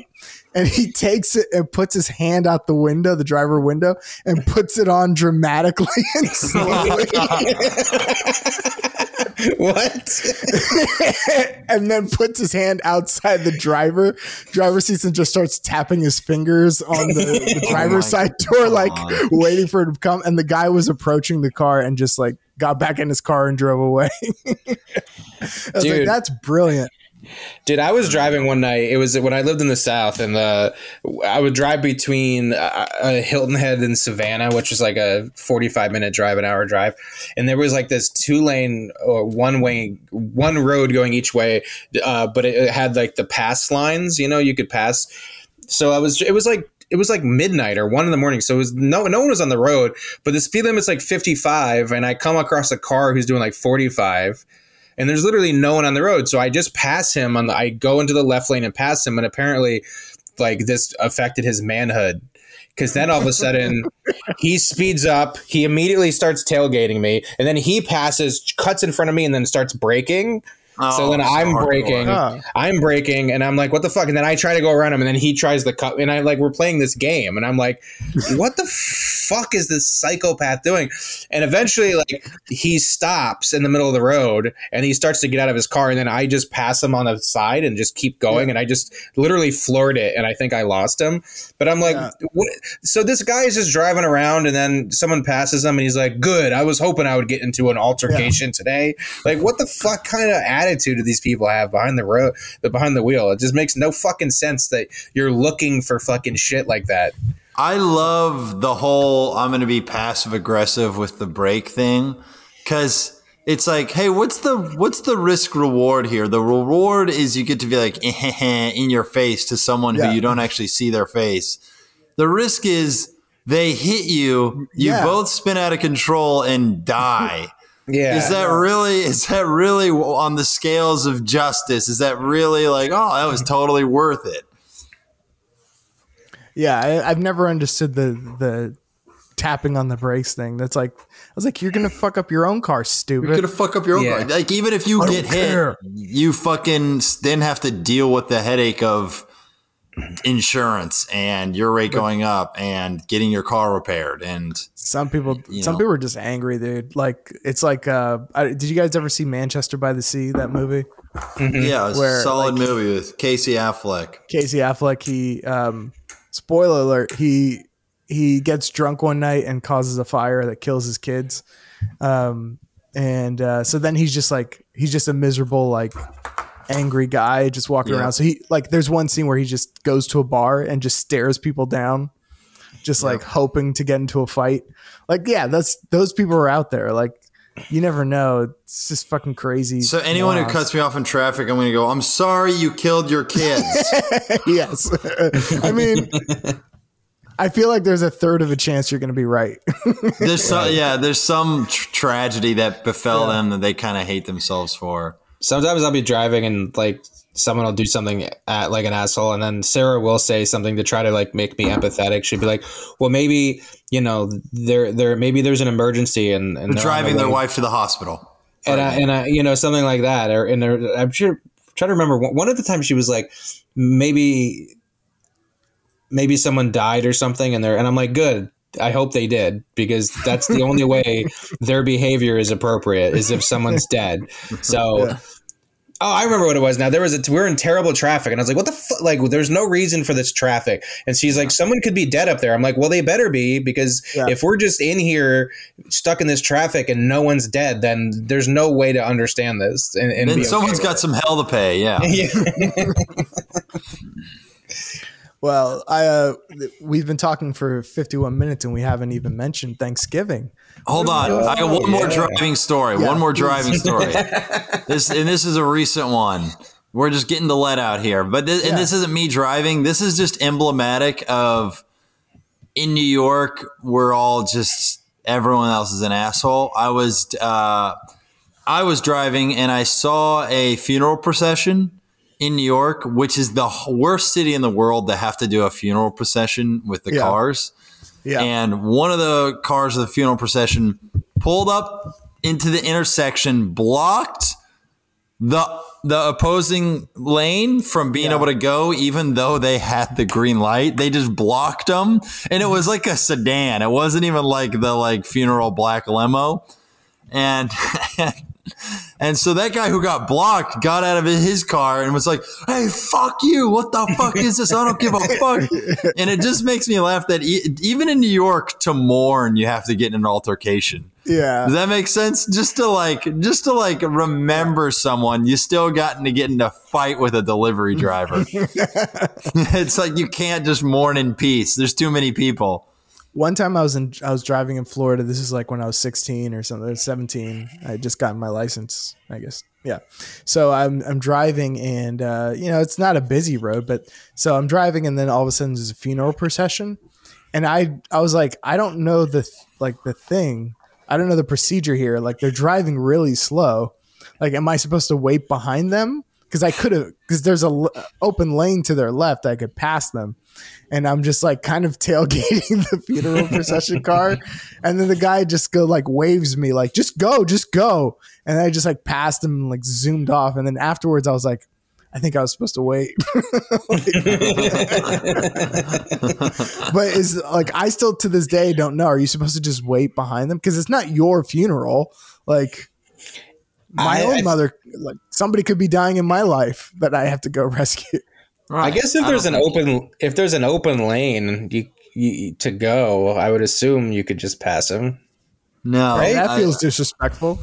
and he takes it and puts his hand out the window the driver window and puts it on dramatically and slowly. What? and then puts his hand outside the driver. Driver seat and just starts tapping his fingers on the, the oh driver's my side door like waiting for it to come. And the guy was approaching the car and just like got back in his car and drove away. I was like Dude. that's brilliant Dude, I was driving one night. It was when I lived in the South, and uh, I would drive between uh, uh, Hilton Head and Savannah, which is like a forty-five minute drive, an hour drive. And there was like this two-lane or one-way, one road going each way, uh, but it, it had like the pass lines. You know, you could pass. So I was. It was like it was like midnight or one in the morning. So it was no no one was on the road, but the speed limit's like fifty-five, and I come across a car who's doing like forty-five and there's literally no one on the road. So I just pass him on the. I go into the left lane and pass him, and apparently, like this affected his manhood. Because then all of a sudden, he speeds up. He immediately starts tailgating me, and then he passes, cuts in front of me, and then starts braking. So Oh, then I'm hardcore. braking. Huh. I'm braking, and I'm like, "What the fuck?" And then I try to go around him, and then he tries to cut. And I like, we're playing this game, and I'm like, "What the fuck is this psychopath doing?" And eventually, like, he stops in the middle of the road, and he starts to get out of his car, and then I just pass him on the side and just keep going, and I just literally floored it, and I think I lost him. But I'm like, Yeah. what? So this guy is just driving around, and then someone passes him, and he's like, "Good, I was hoping I would get into an altercation today." Like, what the fuck kind of attitude do these people have behind the road, the behind the wheel? It just makes no fucking sense that you're looking for fucking shit like that. I love the whole I'm going to be passive aggressive with the brake thing cuz it's like, hey, what's the what's the risk reward here? The reward is you get to be like eh, in your face to someone Yeah. who you don't actually see their face. The risk is they hit you, you Yeah. both spin out of control and die. Yeah, Is that really is that really on the scales of justice? Is that really like, oh, that was totally worth it? yeah I, i've never understood the the tapping on the brakes thing that's like i was like you're gonna fuck up your own car stupid You're gonna fuck up your own Yeah. car. Like even if you I get hit, care. you fucking then have to deal with the headache of insurance and your rate going up and getting your car repaired. And Some people, some know. people are just angry, dude. Like it's like, uh, I, did you guys ever see Manchester by the Sea? That movie, yeah, it's Where, a solid like- movie with Casey Affleck. Casey Affleck. He, um, spoiler alert, he he gets drunk one night and causes a fire that kills his kids. Um, and uh, so then he's just like he's just a miserable like angry guy just walking Yeah. around. So he like there's one scene where he just goes to a bar and just stares people down, just like hoping to get into a fight. Like yeah, that's those people are out there. Like you never know. It's just fucking crazy. So anyone who cuts me off in traffic, I'm going to go. I'm sorry you killed your kids. yes, I mean. I feel like there's a third of a chance you're going to be right. There's some, yeah, there's some tr- tragedy that befell them that they kind of hate themselves for. Sometimes I'll be driving and like someone will do something at like an asshole, and then Sarah will say something to try to like make me empathetic. She'd be like, "Well, maybe you know there there maybe there's an emergency and, and they're Driving their wife to the hospital. and I, and I, you know something like that or and there, I'm sure trying to remember one one of the times she was like maybe maybe someone died or something and they're and I'm like good I hope they did because that's the only way their behavior is appropriate is if someone's dead so Oh, I remember what it was now. There was a we were in terrible traffic, and I was like, "What the fuck?" Like, there's no reason for this traffic. And she's like, "Someone could be dead up there." I'm like, "Well, they better be because Yeah. if we're just in here stuck in this traffic and no one's dead, then there's no way to understand this." And, and Then be okay someone's with got some hell to pay. Yeah. it. Well, I uh, we've been talking for 51 minutes and we haven't even mentioned Thanksgiving. Hold on. I got one more Yeah. driving story. Yeah, one more driving story. this and this is a recent one. We're just getting the let out here, but this, Yeah. and this isn't me driving. This is just emblematic of in New York. We're all just everyone else is an asshole. I was uh, I was driving and I saw a funeral procession in New York, which is the worst city in the world to have to do a funeral procession with the Yeah. cars Yeah. and one of the cars of the funeral procession pulled up into the intersection, blocked the the opposing lane from being Yeah. able to go, even though they had the green light. They just blocked them, and it was like a sedan. It wasn't even like the like funeral black limo, and. And so that guy who got blocked got out of his car and was like, "Hey, fuck you! What the fuck is this? I don't give a fuck." And it just makes me laugh that e- even in New York, to mourn, you have to get in an altercation. yeah. Does that make sense? Just to like, just to like remember someone, you still gotten to get in a fight with a delivery driver. it's like you can't just mourn in peace. There's too many people. One time I was in I was driving in Florida. This is like when I was 16 or something, or 17. I just gotten my license, I guess. Yeah. So I'm I'm driving and uh, you know, it's not a busy road, but so I'm driving and then all of a sudden there's a funeral procession. And I I was like, I don't know the th- like the thing. I don't know the procedure here. Like they're driving really slow. Like am I supposed to wait behind them? Because I could have because there's a l- open lane to their left. I could pass them and I'm just like kind of tailgating the funeral procession car, and then the guy just go like waves me like just go, just go, and I just like passed him and like zoomed off, and then afterwards I was like, I think I was supposed to wait, but is like I still to this day don't know. Are you supposed to just wait behind them because it's not your funeral, like. My I- own I- mother, like somebody could be dying in my life that I have to go rescue. I guess if there's an open if there's an open lane you, you to go, I would assume you could just pass him. no, Right? That I- feels disrespectful.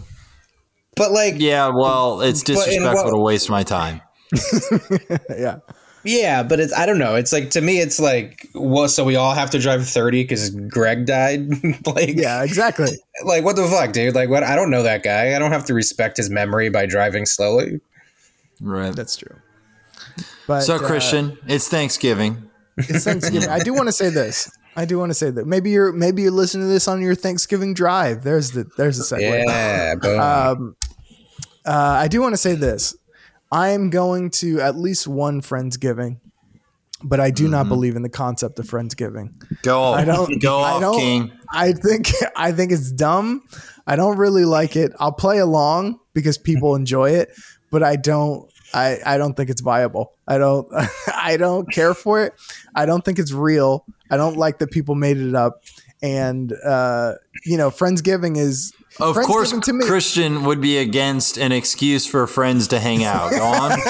But like yeah. Well, it's disrespectful what- to waste my time. yeah. Yeah, but it's I don't know. It's like to me, it's like well, so we all have to drive thirty because Greg died. like, Yeah, exactly. like what the fuck, dude? Like, what? I don't know that guy. I don't have to respect his memory by driving slowly. Right. That's true. But so, uh, Christian, it's Thanksgiving. it's Thanksgiving. I do want to say this. I do want to say that maybe you're maybe you're listening to this on your Thanksgiving drive. There's the there's the segue. Yeah, boom. Um, uh, I do want to say this. I am going to at least one Friendsgiving, but I do not believe in the concept of Friendsgiving. Go, I don't go I off, don't, King. I think I think it's dumb. I don't really like it. I'll play along because people enjoy it, but I don't I, I don't think it's viable. I don't I don't care for it. I don't think it's real. I don't like that people made it up. And uh, you know, Friendsgiving is Of course, to me- Christian would be against an excuse for friends to hang out. Go on.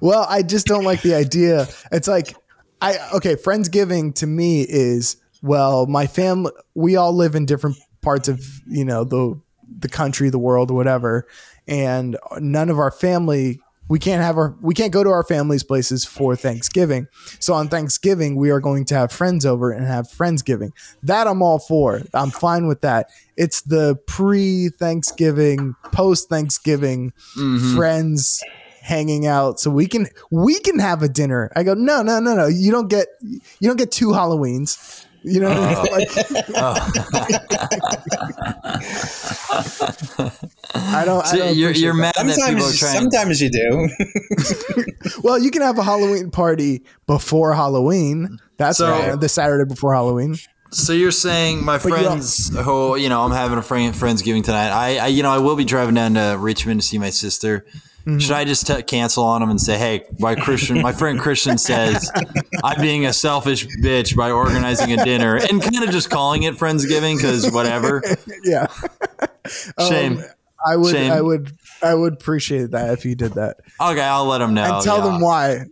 Well, I just don't like the idea. It's like I okay, Friendsgiving to me is well, my family, we all live in different parts of you know the the country, the world, whatever, and none of our family. We can't have our we can't go to our family's places for Thanksgiving. So on Thanksgiving, we are going to have friends over and have friendsgiving. That I'm all for. I'm fine with that. It's the pre-Thanksgiving, post-Thanksgiving mm-hmm. friends hanging out so we can we can have a dinner. I go, no, no, no, no. You don't get you don't get two Halloweens. You know, what I mean? like, uh. I don't. I don't you're you're that. mad that people are Sometimes, trying. sometimes you do. Well, you can have a Halloween party before Halloween. That's So- fair. The Saturday before Halloween. So you're saying my friends who you know I'm having a friend friendsgiving tonight. I, I you know I will be driving down to Richmond to see my sister. Mm-hmm. Should I just t- cancel on them and say, hey, my Christian, my friend Christian says I'm being a selfish bitch by organizing a dinner and kind of just calling it friendsgiving because whatever. Yeah. Shame. Um, I would. Shame. I would. I would appreciate that if you did that. Okay, I'll let them know. and tell yeah. them why.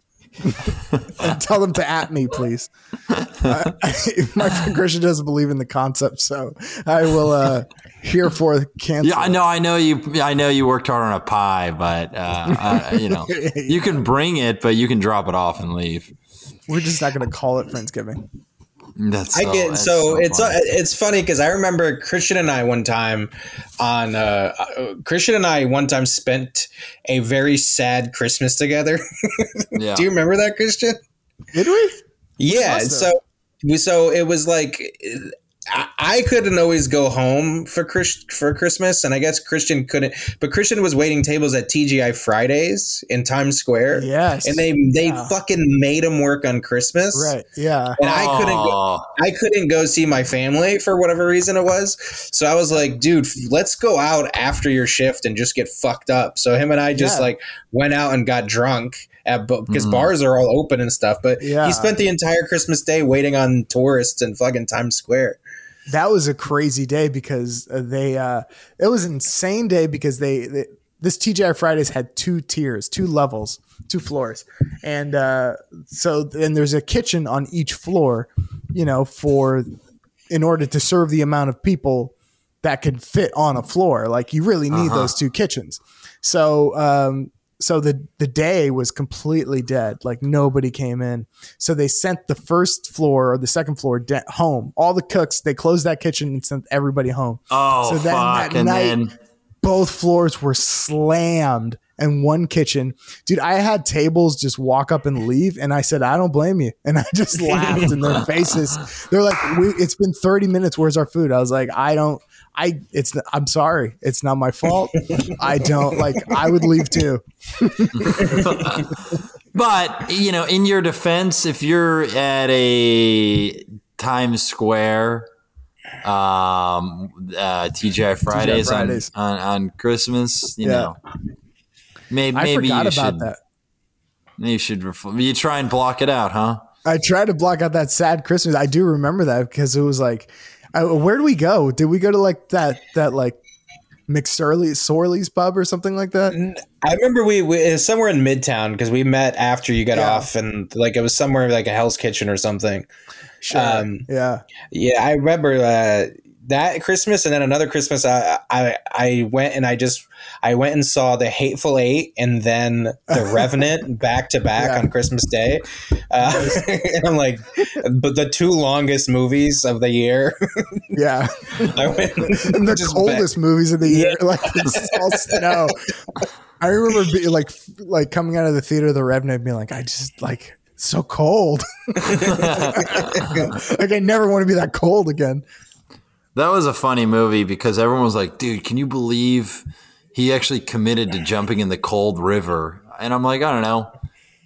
And tell them to at me, please. Uh, my friend Christian doesn't believe in the concept, so I will uh, here for cancel. Yeah, I know. I know you. I know you worked hard on a pie, but uh, uh, you know you can bring it, but you can drop it off and leave. We're just not going to call it Friendsgiving. That's I get that's so, it's funny. it's funny because I remember Christian and I one time on uh, uh, Christian and I one time spent a very sad Christmas together. yeah. Do you remember that, Christian? Did we? Yeah. must. So we so it was like I, I couldn't always go home for Chris, for Christmas, and I guess Christian couldn't. But Christian was waiting tables at TGI Fridays in Times Square. Yes. And they they Yeah. fucking made him work on Christmas. Right. Yeah. And I couldn't go. I couldn't go see my family for whatever reason it was. So I was like, dude, let's go out after your shift and just get fucked up. So him and I just Yeah. like went out and got drunk at because Mhm. bars are all open and stuff. But Yeah. he spent the entire Christmas day waiting on tourists in fucking Times Square. That was a crazy day because uh, they uh it was an insane day because they, they this TGI Fridays had two tiers, two levels, two floors. And uh so and there's a kitchen on each floor, you know, for in order to serve the amount of people that could fit on a floor. Like you really need Uh-huh. those two kitchens. So um so the the day was completely dead. Like nobody came in. So they sent the first floor or the second floor de- home. All the cooks they closed that kitchen and sent everybody home. Oh So then fuck! that And night- then Both floors were slammed and one kitchen. Dude, I had tables just walk up and leave and I said, "I don't blame you." And I just laughed in their faces. They're like, we, "It's been 30 minutes. Where's our food?" I was like, "I don't I it's I'm sorry. It's not my fault. I don't like I would leave too." But you know, in your defense, if you're at a Times Square, um, uh, TGI Fridays, on- Fridays. On, on Christmas, you Yeah. know, maybe I maybe you about should that. you should refl- you try and block it out, huh? I tried to block out that sad Christmas. I do remember that because it was like, I, where did we go? Did we go to like that that like McSorley Sorley's pub or something like that? I remember we, we somewhere in Midtown because we met after you got Yeah. off and like it was somewhere like a Hell's Kitchen or something. Sure. Um, yeah. Yeah, I remember uh, that Christmas, and then another Christmas. I, I I went and I just I went and saw the Hateful Eight, and then the Revenant back to back on Christmas Day. Uh, and I'm like, but the two longest movies of the year. Yeah. I went and the coldest movies of the year. Like it's all snow. I remember being like like coming out of the theater, the Revenant, being like, I just like so cold. like I never want to be that cold again. That was a funny movie because everyone was like, "Dude, can you believe he actually committed to jumping in the cold river?" And I'm like, "I don't know."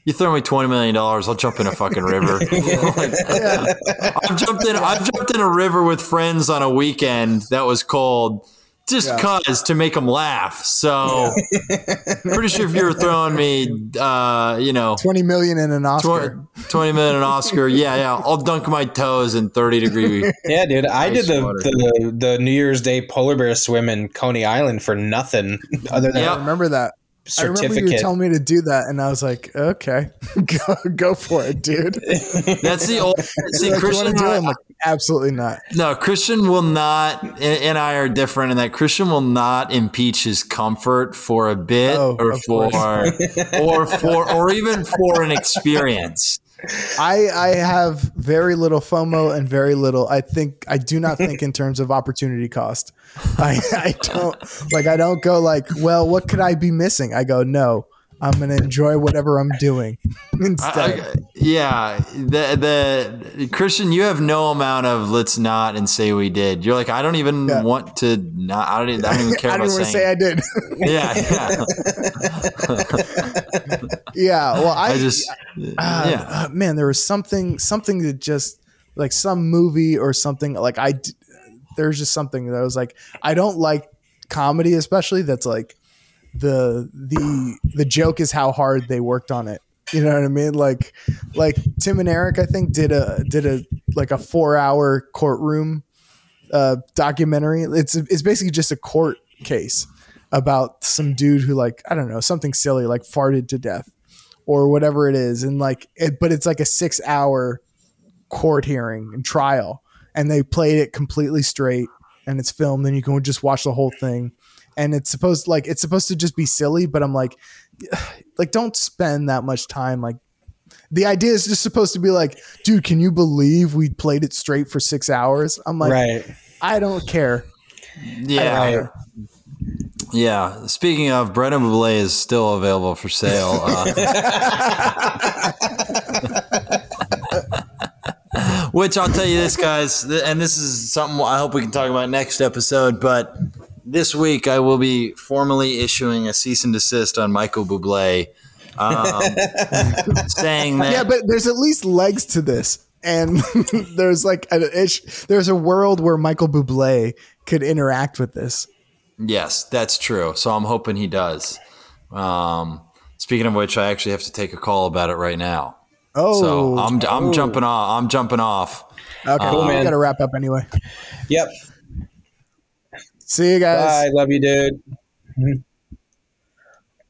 You throw me twenty million dollars, I'll jump in a fucking river. I've jumped in. I've jumped in a river with friends on a weekend that was cold, just Yeah. cause to make them laugh. So, pretty sure if you were throwing me, uh, you know, Twenty million in an Oscar. tw- twenty minute Oscar, yeah, yeah, I'll dunk my toes in thirty degree. Yeah, dude, I did the, the the New Year's Day polar bear swim in Coney Island for nothing other than Yep. I remember that. I remember you were telling me to do that, and I was like, okay, go, go for it, dude. That's the old. See, like, Christian. do? I'm like, absolutely not. No, Christian will not, and- and I are different in that Christian will not impeach his comfort for a bit Oh, or of for, or for, or even for an experience. I I have very little FOMO and very little. I think I do not think in terms of opportunity cost. I I don't like. I don't go like, well, what could I be missing? I go, no, I'm gonna enjoy whatever I'm doing instead. I- yeah, the the Christian, you have no amount of let's not and say we did. You're like, I don't even Yeah. want to not. I don't. Even, I don't even care I about didn't want to saying. say I did. yeah, yeah. Yeah. Well, I, I just uh, yeah. uh, man, there was something something that just like some movie or something like I, there's just something that I was like I don't like comedy especially that's like the the the joke is how hard they worked on it. You know what I mean? Like like Tim and Eric I think did a did a like a 4-hour courtroom uh documentary. It's it's basically just a court case about some dude who like I don't know, something silly like farted to death or whatever it is. And like it, but it's like a 6 hour court hearing and trial. And they played it completely straight and it's filmed and you can just watch the whole thing. And it's supposed like it's supposed to just be silly but i'm like like don't spend that much time like the idea is just supposed to be like dude can you believe we played it straight for six hours? I'm like right. i don't care. Yeah. Yeah. Speaking of, bread and buble is still available for sale. Uh, which I'll tell you this, guys, and this is something I hope we can talk about next episode. But this week, I will be formally issuing a cease and desist on Michael Bublé, um, saying that. yeah but there's at least legs to this and there's like an ish there's a world where michael bublé could interact with this Yes, that's true. So I'm hoping he does. Um, speaking of which, I actually have to take a call about it right now. oh So I'm, I'm jumping off. I'm jumping off. Okay, Cool, we man. gotta wrap up anyway. Yep. See you guys. Bye. Love you, dude.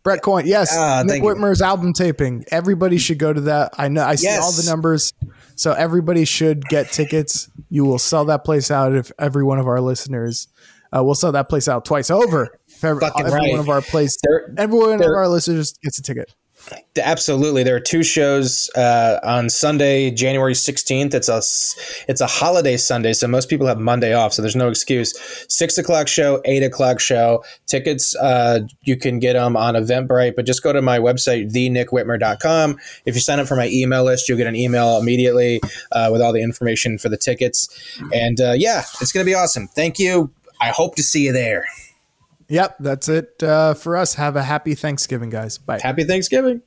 Brett Coin, yes. Ah, Nick thank you. Whitmer's album taping. Everybody should go to that. I know I see Yes. all the numbers. So everybody should get tickets. You will sell that place out if every one of our listeners uh, will sell that place out twice over. If every, every right. one of our place There- every one of our listeners gets a ticket. Absolutely, there are two shows uh, on Sunday, January sixteenth. It's a it's a holiday Sunday, so most people have Monday off, so there's no excuse. Six o'clock show, eight o'clock show. Tickets uh, you can get them on Eventbrite, but just go to my website, thenickWhitmer.com. If you sign up for my email list, you'll get an email immediately uh, with all the information for the tickets. And uh, yeah, it's gonna be awesome. Thank you. I hope to see you there. Yep, that's it uh, for us. Have a happy Thanksgiving, guys. Bye. Happy Thanksgiving.